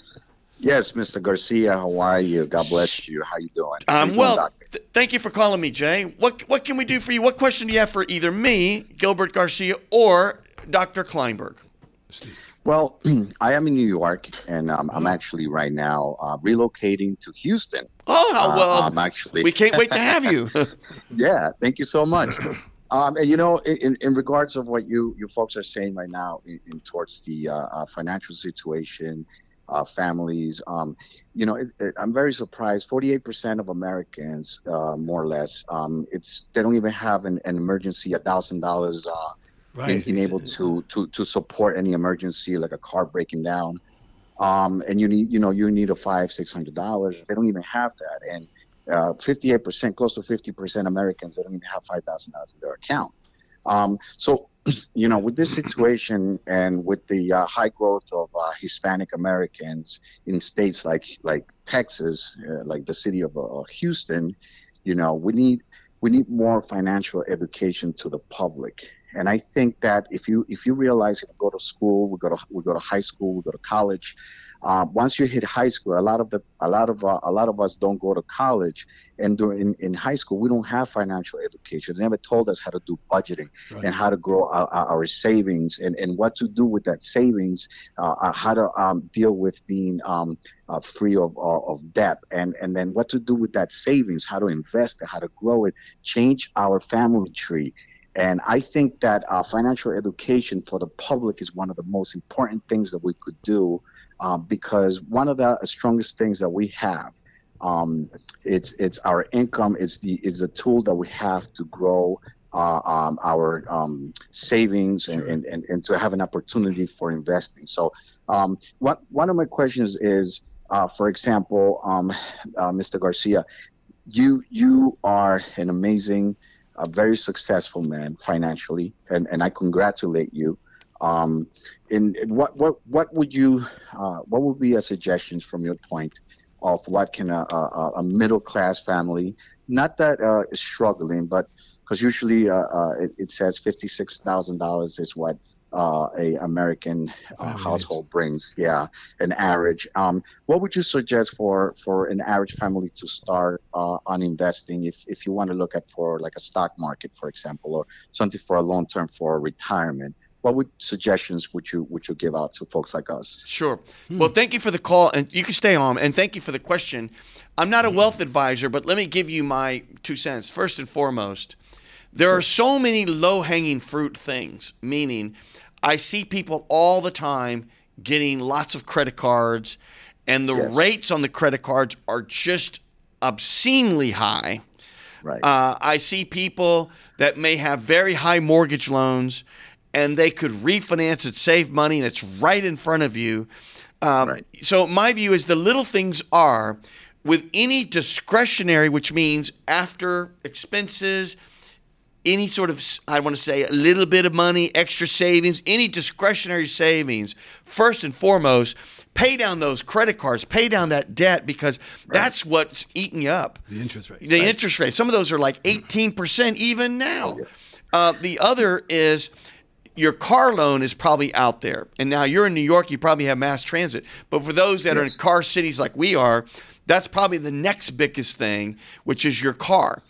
Yes, Mr. Garcia, how are you? God bless you. How you doing? How you Um, doing, well, doctor? th- thank you for calling me, Jay. What what can we do for you? What question do you have for either me, Gilbert Garcia, or Dr. Klineberg? Well, I am in New York, and um, I'm actually right now uh, relocating to Houston. Oh, how Uh, well! I'm actually. we can't wait to have you. yeah, thank you so much. Um, and you know, in, in regards of what you you folks are saying right now, in, in towards the uh, uh, financial situation, uh, families, um, you know, it, it, I'm very surprised. 48% of Americans, uh, more or less, um, it's they don't even have an, an emergency, a thousand dollars, uh, Right. in, in able to to to support any emergency, like a car breaking down. Um, and you need, you know, you need a five, six hundred dollars. They don't even have that, and uh, 58%, close to 50% Americans that don't even have $5,000 in their account. Um, so, you know, with this situation and with the uh, high growth of uh, Hispanic Americans in states like like Texas, uh, like the city of uh, Houston, you know, we need we need more financial education to the public. And I think that if you if you realize you go to school, we go to we go to high school, we go to college. Uh, once you hit high school, a lot of the a lot of uh, a lot of us don't go to college, and during in, in high school we don't have financial education. They never told us how to do budgeting Right. and how to grow our, our savings and, and what to do with that savings, uh, uh, how to um, deal with being um, uh, free of, of of debt, and and then what to do with that savings, how to invest it, how to grow it, change our family tree. And I think that uh, financial education for the public is one of the most important things that we could do um, because one of the strongest things that we have um, it's it's our income is the is the tool that we have to grow uh, um, our um, savings and, Sure. and, and, and to have an opportunity for investing. So um, what, one of my questions is, uh, for example, um, uh, Mr. Garcia, you you are an amazing a very successful man financially, and, and I congratulate you. Um, in what what what would you uh, what would be a suggestions from your point of what can a, a, a middle class family, not that uh, is struggling, but because usually uh, uh, it, it says fifty six thousand dollars is what uh, a American uh, household brings. Yeah, an average. Um, what would you suggest for for an average family to start uh, on investing if if you want to look at for like a stock market, for example, or something for a long term for retirement? What would suggestions would you would you give out to folks like us? Sure. Well, thank you for the call, and you can stay on. And thank you for the question. I'm not a wealth advisor, but let me give you my two cents. First and foremost, there are so many low hanging fruit things, meaning I see people all the time getting lots of credit cards, and the Yes. rates on the credit cards are just obscenely high. Right. Uh, I see people that may have very high mortgage loans and they could refinance it, save money, and it's right in front of you. Um, Right. So, my view is the little things are with any discretionary, which means after expenses, any sort of, I want to say, a little bit of money, extra savings, any discretionary savings, first and foremost, pay down those credit cards, pay down that debt because that's what's eating you up. The interest rates. The interest rate. Some of those are like 18% even now. Uh, the other is your car loan is probably out there. And now you're in New York, you probably have mass transit. But for those that are in car cities like we are, that's probably the next biggest thing, which is your car.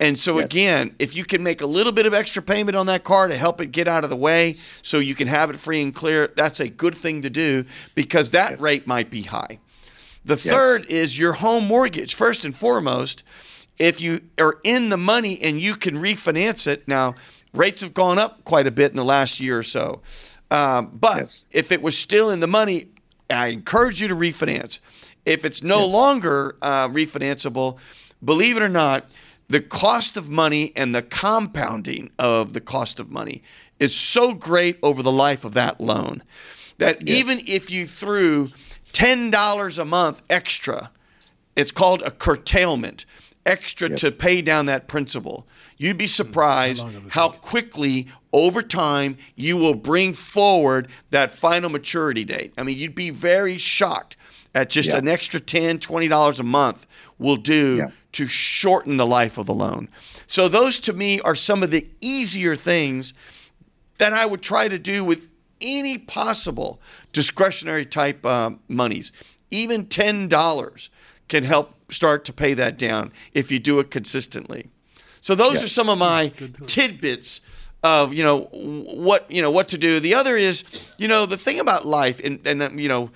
And so Yes. again, if you can make a little bit of extra payment on that car to help it get out of the way so you can have it free and clear, that's a good thing to do because that Yes. rate might be high. The third is your home mortgage. First and foremost, if you are in the money and you can refinance it, now rates have gone up quite a bit in the last year or so. Um, but Yes. if it was still in the money, I encourage you to refinance. If it's no longer uh, refinanceable, believe it or not, the cost of money and the compounding of the cost of money is so great over the life of that loan that even if you threw $10 a month extra, it's called a curtailment, extra Yes. to pay down that principal. You'd be mm. surprised long it would how quickly over time you will bring forward that final maturity date. I mean, you'd be very shocked at just Yeah. an extra $10, $20 a month will do Yeah. to shorten the life of the loan. So those to me are some of the easier things that I would try to do with any possible discretionary type uh, monies. Even $10 can help start to pay that down if you do it consistently. So those Yeah. are some of my tidbits of you know what you know what to do. The other is you know the thing about life and and you know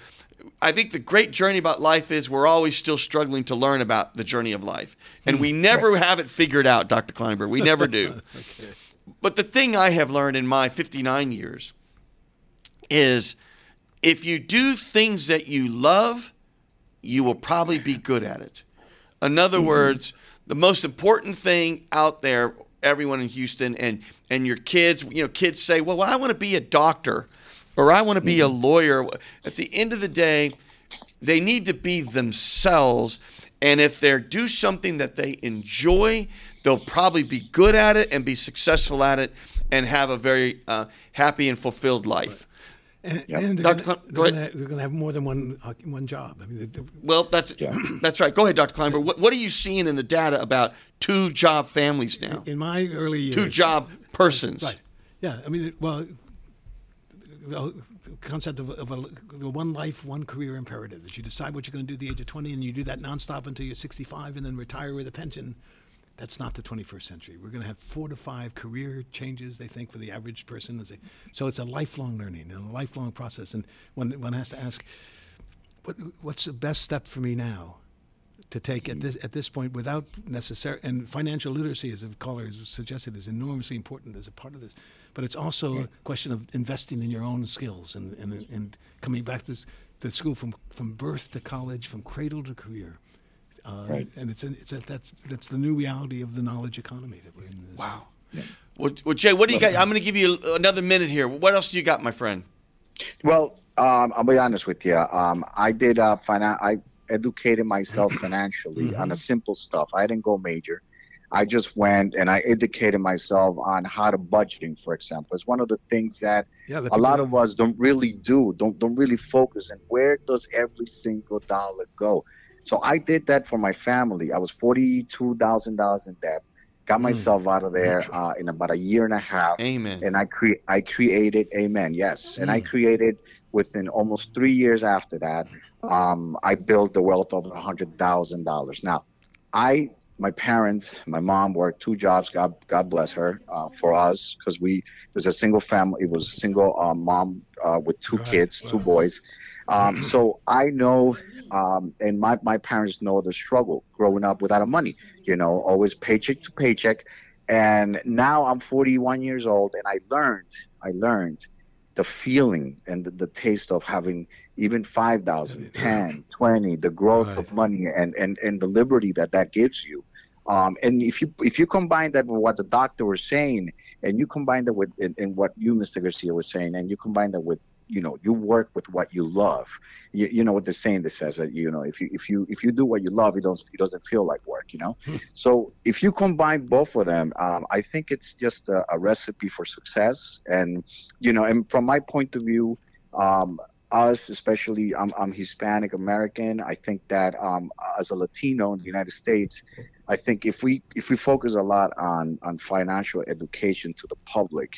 I think the great journey about life is we're always still struggling to learn about the journey of life, and hmm. we never have it figured out, Dr. Klineberg. We never do. But the thing I have learned in my 59 years is if you do things that you love, you will probably be good at it. In other mm-hmm. words, the most important thing out there, everyone in Houston and and your kids, you know, kids say, "Well, I want to be a doctor or I want to be a lawyer." At the end of the day, they need to be themselves and if they do something that they enjoy, they'll probably be good at it and be successful at it and have a very uh, happy and fulfilled life. And, Yep. and they're gonna, go they're ahead. gonna, have more than one uh, one job. I mean, they- they- Well, that's that's right. Go ahead, Dr. Klineberg. What, what are you seeing in the data about two job families now? in my early years, Two job persons. Right. Yeah. I mean, well, the the concept of, of a, the one life, one career imperative that you decide what you're going to do at the age of 20 and you do that nonstop until you're 65 and then retire with a pension. That's not the 21st century. We're going to have four to five career changes, they think, for the average person. So it's a lifelong learning and a lifelong process. And one, one has to ask, what, what's the best step for me now? to take at this at this point without necessary and financial literacy, as a caller has suggested, is enormously important as a part of this. But it's also a question of investing in your own skills and and, and coming back to, s- to school from, from birth to college, from cradle to career. Uh, Right. And it's a, it's a, that's that's the new reality of the knowledge economy that we're in. This. Wow. Well, well, Jay, what do you got? I'm going to give you another minute here. What else do you got, my friend? Well, um, I'll be honest with you. Um, I did uh, finan- I educated myself financially on the simple stuff. I didn't go major. I just went and I educated myself on how to budgeting, for example. It's one of the things that Yeah, a lot of us don't really do, don't don't really focus on where does every single dollar go. So I did that for my family. I was forty two thousand dollars in debt, got myself out of there uh, in about a year and a half Amen. and I cre- I created Amen, yes, and I created within almost three years after that. Um, I built the wealth of a hundred thousand dollars. Now, I my parents, my mom worked two jobs. God God bless her uh, for us because we it was a single family. It was a single uh, mom uh, with two kids, two boys. Um, so I know. Um, and my, my parents know the struggle growing up without a money, you know, always paycheck to paycheck and now i'm 41 years old and i learned i learned the feeling and the, the taste of having even 5000 10 20 the growth Right. of money and, and and the liberty that that gives you um, and if you if you combine that with what the doctor was saying and you combine that with and, and what you mr garcia was saying and you combine that with you know you work with what you love. You, you know what they're saying that says that you know if you if you if you do what you love it doesn't it doesn't feel like work you know? So if you combine both of them um, i think it's just a, a recipe for success. And you know and from my point of view um, us especially I'm, I'm hispanic american. I think that um, as a latino in the united states i think if we if we focus a lot on on financial education to the public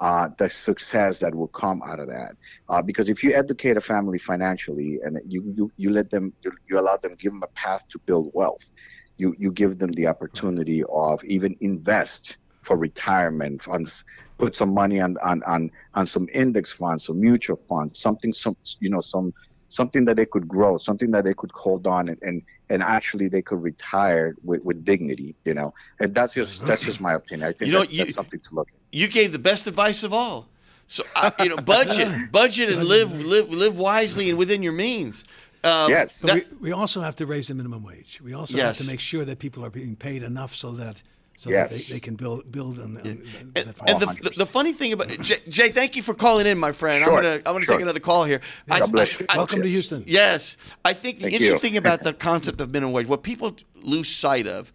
uh, the success that will come out of that. Uh, because if you educate a family financially and you you, you let them you, you allow them give them a path to build wealth, you you give them the opportunity of even invest for retirement funds, put some money on on on, on some index funds, some mutual funds, something some you know some something that they could grow, something that they could hold on and and, and actually they could retire with, with dignity, you know. And that's just that's just my opinion. I think You know, that- you- that's something to look at. You gave the best advice of all. So I, you know, budget, budget, and live, live, live wisely and within your means. Um, Yes. So that- we, we also have to raise the minimum wage. We also Yes. have to make sure that people are being paid enough so that so Yes. that they, they can build build on, on and, that and the, the, the funny thing about Jay, Jay, thank you for calling in, my friend. Sure, I'm gonna I'm gonna sure. take another call here. I- God bless you. I- I- Welcome to Houston. Yes, I think the Thank interesting thing about the concept of minimum wage, what people lose sight of,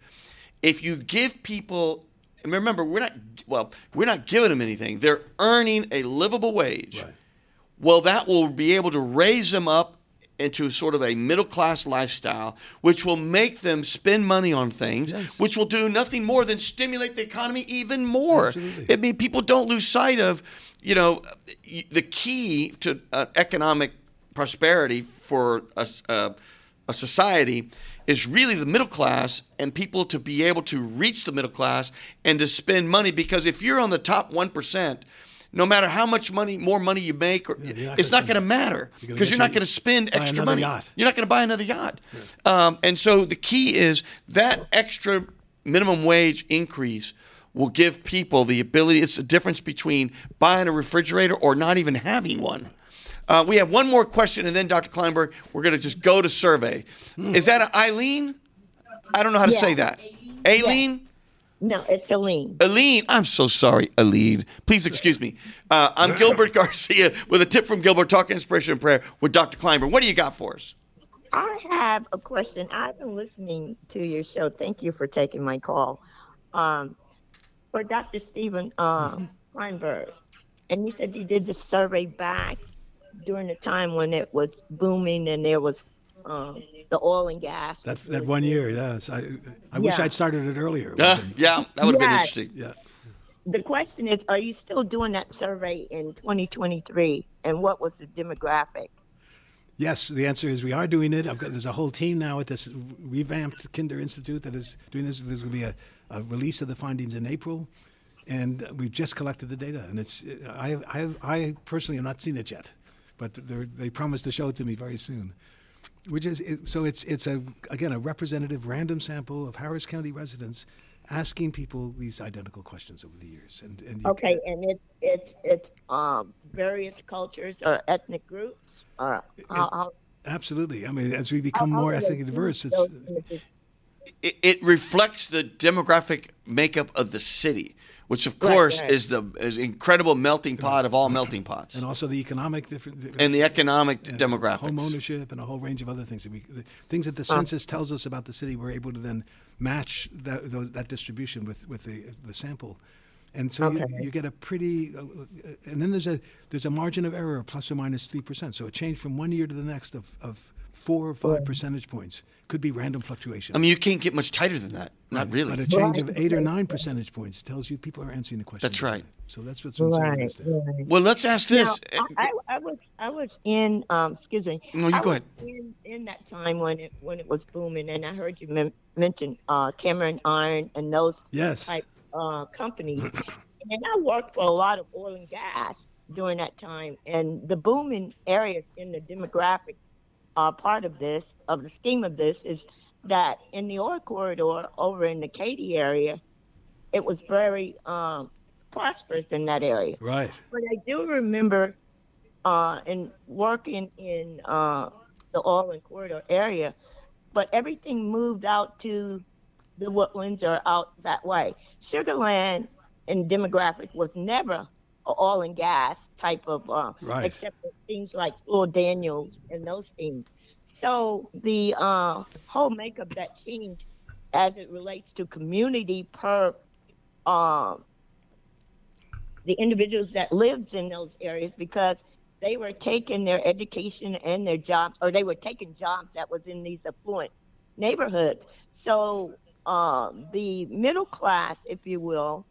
if you give people, and remember, we're not well, we're not giving them anything. They're earning a livable wage. Right. Well, that will be able to raise them up into sort of a middle class lifestyle, which will make them spend money on things, Yes. which will do nothing more than stimulate the economy even more. Absolutely. I mean, people don't lose sight of, you know, the key to uh, economic prosperity for a, uh, a society is really the middle class and people to be able to reach the middle class and to spend money because if you're on the top 1%, no matter how much money, more money you make, or, not it's not going to matter because you're not going to spend extra money. yacht. You're not going to buy another yacht. Um, and so the key is that extra minimum wage increase will give people the ability. It's the difference between buying a refrigerator or not even having one. Uh, we have one more question, and then Dr. Klineberg, we're going to just go to survey. Is that a Eileen? I don't know how to say Yeah. that. Aileen? No, it's Helene. Aline, I'm so sorry, Aline. Please excuse me. Uh, I'm Gilbert Garcia with a tip from Gilbert, talking inspiration and prayer with Dr. Klineberg. What do you got for us? I have a question. I've been listening to your show. Thank you for taking my call. Um, for Dr. Stephen uh, Feinberg, and you said you did the survey back during the time when it was booming and there was um, the oil and gas. That that one year, yes. I I wish Yeah. I'd started it earlier. Uh, yeah, that would have been interesting. yeah. The question is, are you still doing that survey in 2023? And what was the demographic? Yes, the answer is we are doing it. I've got there's a whole team now at this revamped Kinder Institute that is doing this. There's going to be a, a release of the findings in April, and we've just collected the data. And it's I I I personally have not seen it yet, but they're- promised to show it to me very soon. Which is it, so it's it's a again a representative random sample of Harris County residents asking people these identical questions over the years. And, and you- Okay, and it's it's it's um various cultures or ethnic groups or how, how, absolutely. I mean, as we become how more do ethnically diverse, it's? It, it reflects the demographic makeup of the city, which of Right, course right. is the is incredible melting pot of all melting pots, and also the economic different and the economic and demographics. home ownership, and a whole range of other things that we, the things that the census tells us about the city. We're able to then match that that distribution with with the the sample. And so you, Okay. you get a pretty, uh, and then there's a there's a margin of error plus or minus three percent. So a change from one year to the next of, of four or five percentage points could be random fluctuation. I mean, you can't get much tighter than that. Not really. But a change of eight or nine percentage points tells you people are answering the question. That's right. So that's what's what's Right, interesting. right. Well, let's ask this. Now, I, I, I was I was in um excuse me. No, you I go ahead. In, in that time when it when it was booming, and I heard you men- mention uh, Cameron Iron and those Yes. type uh, companies. and I worked for a lot of oil and gas during that time, and the booming area in the demographic uh, part of this of the scheme of this is that in the oil corridor over in the Katy area, it was very um, prosperous in that area. Right. But I do remember uh, in working in uh, the oil and corridor area, but everything moved out to the woodlands or out that way. Sugarland and demographic was never oil and gas type of, uh, Right. except for things like Lord Daniels and those things. So the uh, whole makeup that changed as it relates to community per um, the individuals that lived in those areas because they were taking their education and their jobs, or they were taking jobs that was in these affluent neighborhoods. So um, the middle class, if you will,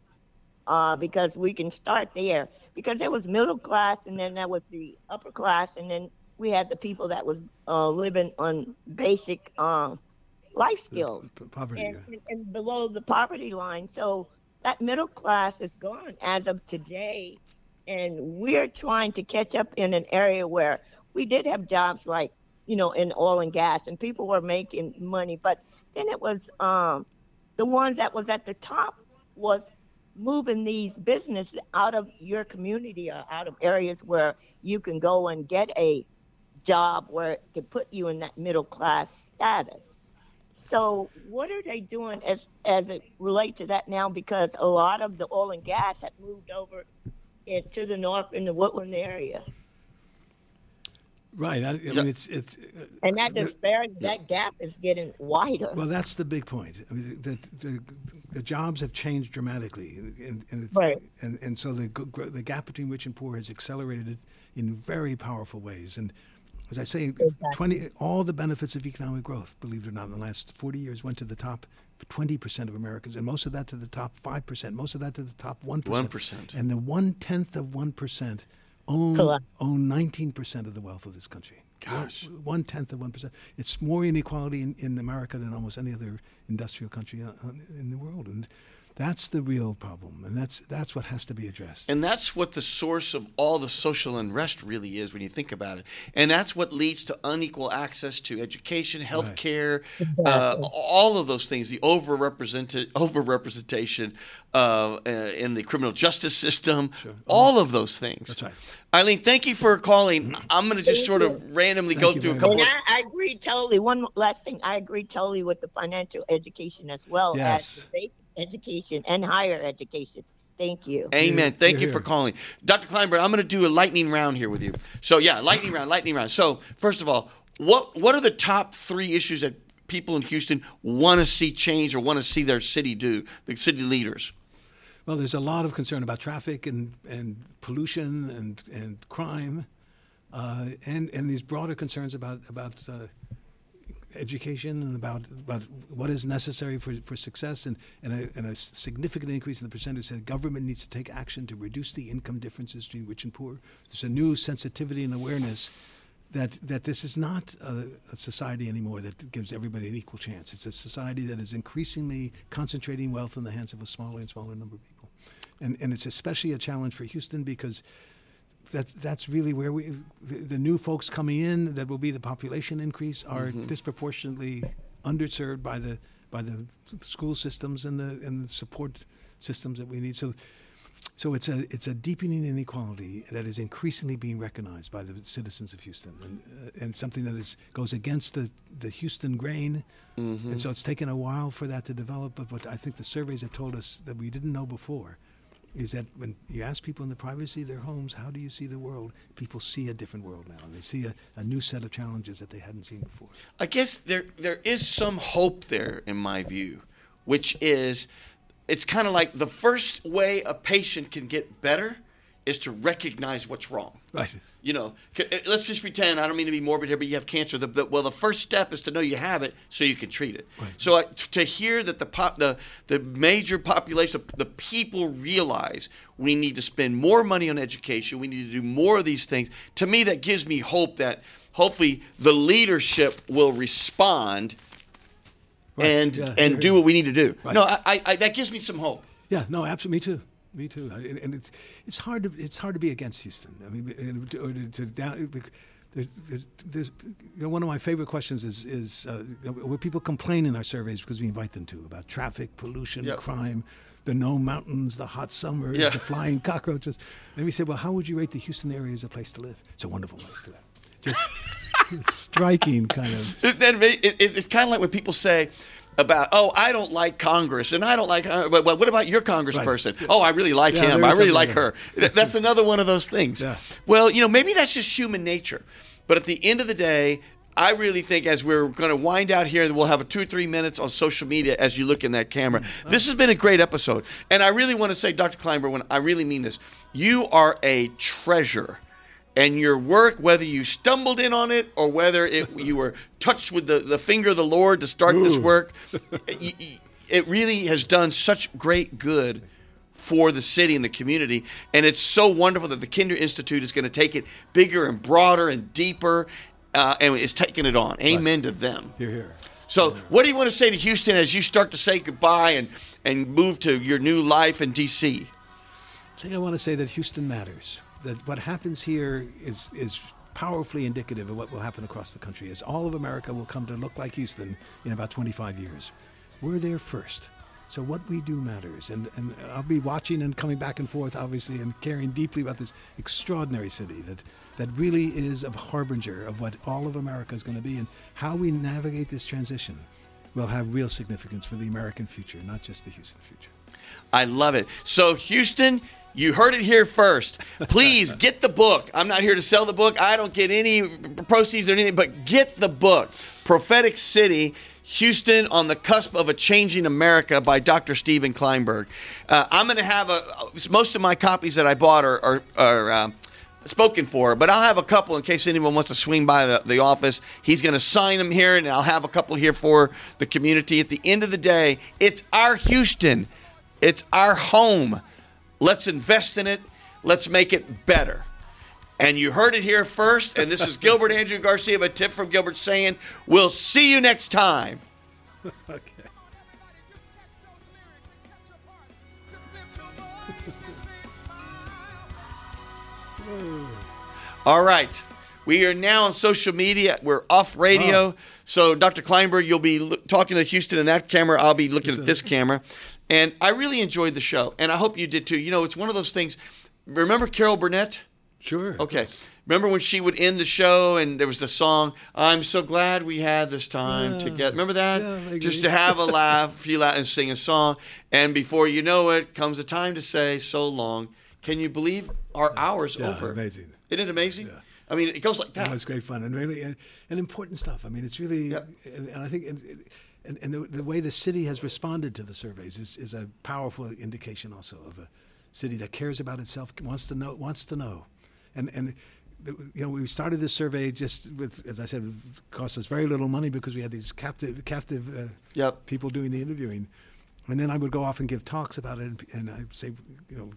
uh, because we can start there, because there was middle class, and then there was the upper class, and then we had the people that was uh, living on basic um, life skills P- Poverty. and, yeah. and, and below the poverty line. So that middle class is gone as of today. And we're trying to catch up in an area where we did have jobs like, you know, in oil and gas and people were making money. But then it was um, the ones that was at the top was moving these businesses out of your community or out of areas where you can go and get a job where it could put you in that middle class status. So what are they doing as as it relates to that now? Because a lot of the oil and gas had moved over into the north in the woodland area, Right. I, I mean, it's it's. uh, and that there- disparity, that gap is getting wider. Well, that's the big point. I mean, the, the, the jobs have changed dramatically, and, and, it's, Right. and, and so the, the gap between rich and poor has accelerated in very powerful ways. And as I say, 20, all the benefits of economic growth, believe it or not, in the last 40 years went to the top 20% of Americans, and most of that to the top 5%, most of that to the top 1%. 1%. And the one tenth of 1% own, own 19% of the wealth of this country. Gosh. One tenth of 1%. It's more inequality in, in America than almost any other industrial country uh, uh, in the world. And that's the real problem. And that's, that's what has to be addressed. And that's what the source of all the social unrest really is when you think about it. And that's what leads to unequal access to education, health care, uh, all of those things, the overrepresented overrepresentation uh, uh, in the criminal justice system, all of those things. That's right. Eileen, thank you for calling. I'm going to just sort of randomly Thank go through a couple of. I, I agree totally. One last thing, I agree totally with the financial education as well Yes. as the basic education and higher education. Thank you. Amen. Thank Here, you for calling. Dr. Klineberg, I'm going to do a lightning round here with you. So, yeah, lightning round, lightning round. So, first of all, what what are the top three issues that people in Houston want to see change or want to see their city do, the city leaders? Well, there's a lot of concern about traffic and, and pollution and, and crime, uh, and, and these broader concerns about, about uh, education and about, about what is necessary for, for success, and, and, a, and a significant increase in the percentage that government needs to take action to reduce the income differences between rich and poor. There's a new sensitivity and awareness that that this is not a, a society anymore that gives everybody an equal chance. It's a society that is increasingly concentrating wealth in the hands of a smaller and smaller number of people, and and it's especially a challenge for Houston because. That, that's really where we the, the new folks coming in that will be the population increase are disproportionately underserved by the by the school systems and the and the support systems that we need so so it's a it's a deepening inequality that is increasingly being recognized by the citizens of Houston, and, uh, and something that is goes against the, the Houston grain. And so it's taken a while for that to develop. But what I think the surveys have told us that we didn't know before is that when you ask people in the privacy of their homes, how do you see the world? People see a different world now, they see a, a new set of challenges that they hadn't seen before. I guess there there is some hope there in my view. which is it's kind of like the first way a patient can get better is to recognize what's wrong. Right. You know, uh, let's just pretend. I don't mean to be morbid here, but you have cancer. The, the, well, the first step is to know you have it, so you can treat it. So I, to hear that the pop, the the major population, the people realize we need to spend more money on education. We need to do more of these things. To me, that gives me hope that hopefully the leadership will respond and Yeah, and do what we need to do. Right. No, I, I, I, that gives me some hope. Yeah, no, absolutely. Me too. Me too. And and it's it's hard to it's hard to be against Houston. I mean, to, to, to down. There's, there's, there's, you know, one of my favorite questions is is uh, people complain in our surveys because we invite them to about traffic, pollution, Yep. crime, the no mountains, the hot summers, Yeah. the flying cockroaches. And we say, well, how would you rate the Houston area as a place to live? It's a wonderful place to live. Just striking kind of. It- then it- it- it's kind of like when people say about, oh, I don't like Congress, and I don't like. Uh, but, what about your congressperson? Oh, I really like Yeah, him. I really like there. her. That's another one of those things. Yeah. Well, you know, maybe that's just human nature. But at the end of the day, I really think as we're going to wind out here, we'll have a two or three minutes on social media as you look in that camera. This has been a great episode, and I really want to say, Dr. Klineberg, when I really mean this, you are a treasure and your work, whether you stumbled in on it or whether it, you were touched with the, the finger of the Lord to start this work, it really has done such great good for the city and the community. And it's so wonderful that the Kinder Institute is going to take it bigger and broader and deeper uh, and is taking it on. Amen to them. Here, here. So, what do you want to say to Houston as you start to say goodbye and, and move to your new life in D.C.? I think I want to say that Houston matters. That what happens here is is powerfully indicative of what will happen across the country. As all of America will come to look like Houston in about 25 years. We're there first. So what we do matters, and and I'll be watching and coming back and forth, obviously, and caring deeply about this extraordinary city that that really is a harbinger of what all of America is going to be, and how we navigate this transition will have real significance for the American future, not just the Houston future. I love it. So, Houston, you heard it here first. Please get the book. I'm not here to sell the book. I don't get any proceeds or anything, but get the book Prophetic City. Houston on the cusp of a changing America by Dr. Stephen Klineberg. Uh, I'm going to have a most of my copies that I bought are, are, are uh, spoken for, but I'll have a couple in case anyone wants to swing by the, the office. He's going to sign them here, and I'll have a couple here for the community. At the end of the day, it's our Houston. It's our home. Let's invest in it. Let's make it better. And you heard it here first. And this is Gilbert Andrew Garcia of a tip from Gilbert saying, We'll see you next time. okay. All right. We are now on social media. We're off radio. Oh. So, Dr. Klineberg, you'll be lo- talking to Houston in that camera. I'll be looking at this camera. And I really enjoyed the show. And I hope you did too. You know, it's one of those things. Remember Carol Burnett? Sure. Okay. Remember when she would end the show and there was the song, I'm so glad we had this time Yeah. together. Remember that? Yeah, Just to have a laugh, feel out, and sing a song. And before you know it, comes a time to say, so long. Can you believe our hour's Yeah, over? amazing. Isn't it amazing? Yeah. I mean, it goes like that. That was great fun and really and, and important stuff. I mean, it's really, and, and I think, and, and the, the way the city has responded to the surveys is, is a powerful indication also of a city that cares about itself, wants to know, wants to know, and and. The, you know, we started this survey just with, as I said, it cost us very little money because we had these captive, captive uh, Yep. people doing the interviewing, and then I would go off and give talks about it, and, and I'd say, you know,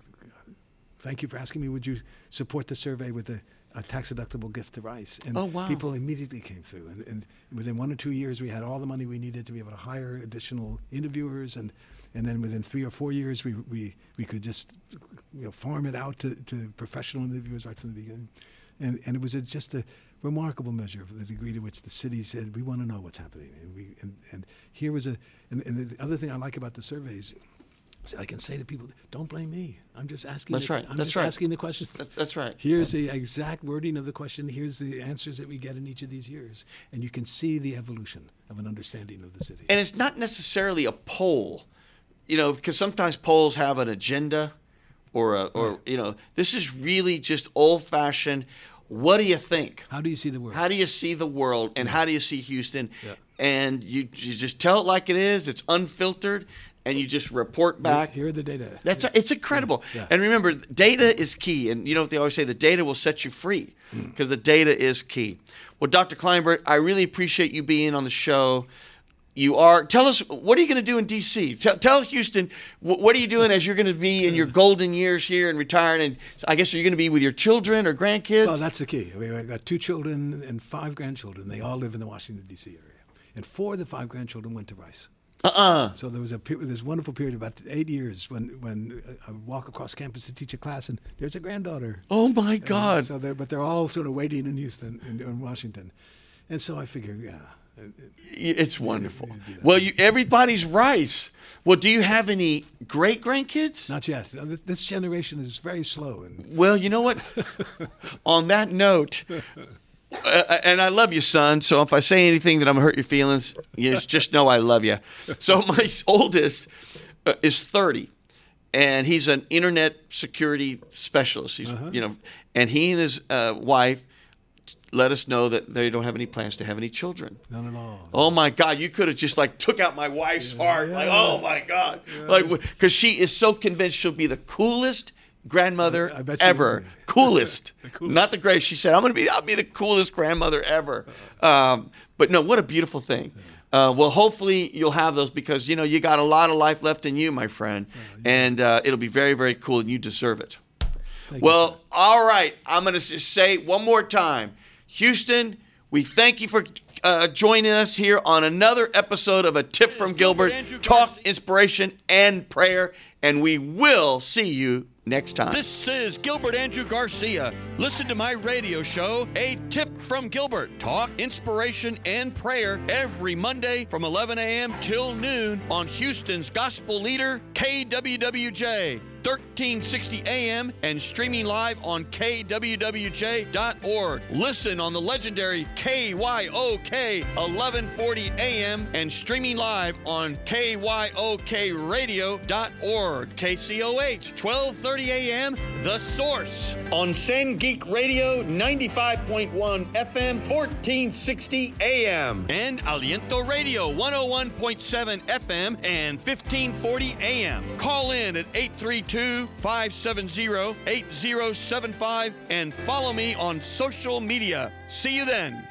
thank you for asking me. Would you support the survey with a, a tax deductible gift to Rice? And Oh, wow. people immediately came through. And, and within one or two years, we had all the money we needed to be able to hire additional interviewers. And, and then within three or four years, we, we, we could just you know, farm it out to, to professional interviewers right from the beginning. And, and it was a, just a remarkable measure of the degree to which the city said, we want to know what's happening. And, we, and, and here was a, and, and the other thing I like about the surveys I can say to people, don't blame me. I'm just asking. That's the, right. I'm That's just right. asking the questions. That's, that's right. Here's the exact wording of the question. Here's the answers that we get in each of these years. And you can see the evolution of an understanding of the city. And it's not necessarily a poll, you know, because sometimes polls have an agenda or, a, or you know, this is really just old fashioned. What do you think? How do you see the world? How do you see the world? And how do you see Houston? Yeah. and you, you just tell it like it is. It's unfiltered, and you just report back. Here are the data. That's it's incredible. Yeah. And remember, data is key. And you know what they always say: the data will set you free Hmm. because the data is key. Well, Dr. Klineberg, I really appreciate you being on the show. You are. Tell us what are you going to do in D.C. Tell, tell Houston wh- what are you doing as you're going to be in your golden years here and retiring. And I guess are you going to be with your children or grandkids? Well, that's the key. I mean, I've got two children and five grandchildren. They all live in the Washington D.C. area, and four of the five grandchildren went to Rice. Uh-uh. So there was a this wonderful period about eight years when when uh, I walk across campus to teach a class, and there's a granddaughter. Oh my And God! so they're but they're all sort of waiting in Houston in, in Washington, and so I figure, yeah. Uh, uh, it's wonderful. Well, you everybody's rice. Well, do you have any great grandkids? Not yet. No, This generation is very slow, and Well, you know what? On that note, uh, and I love you, son. So if I say anything that I'm gonna hurt your feelings, you just- know I love you. So my oldest uh, is 30, and he's an internet security specialist. He's you know, and he and his uh, wife let us know that they don't have any plans to have any children. none at all. Oh my God! You could have just like took out my wife's heart. Like, oh my God! Like, because she is so convinced she'll be the coolest grandmother I bet she will ever. be. Coolest. not the greatest. She said, "I'm gonna be. I'll be the coolest grandmother ever." Um, but no, what a beautiful thing. Uh, well, hopefully you'll have those because you know you got a lot of life left in you, my friend, and uh, it'll be very, very cool, and you deserve it. Well, all right. I'm going to just say one more time. Houston, we thank you for uh, joining us here on another episode of A Tip from Gilbert Talk, Inspiration, and Prayer. And we will see you next time. This is Gilbert Andrew Garcia. Listen to my radio show, A Tip from Gilbert Talk, Inspiration, and Prayer every Monday from 11 a.m. till noon on Houston's Gospel Leader, KWWJ. 1360 AM and streaming live on kwwj.org. Listen on the legendary KYOK 1140 AM and streaming live on kyokradio.org. KCOH 1230 AM The Source on Sangeet Radio 95.1 FM 1460 AM and Aliento Radio 101.7 FM and 1540 AM. Call in at 832 570 8075 and follow me on social media. See you then.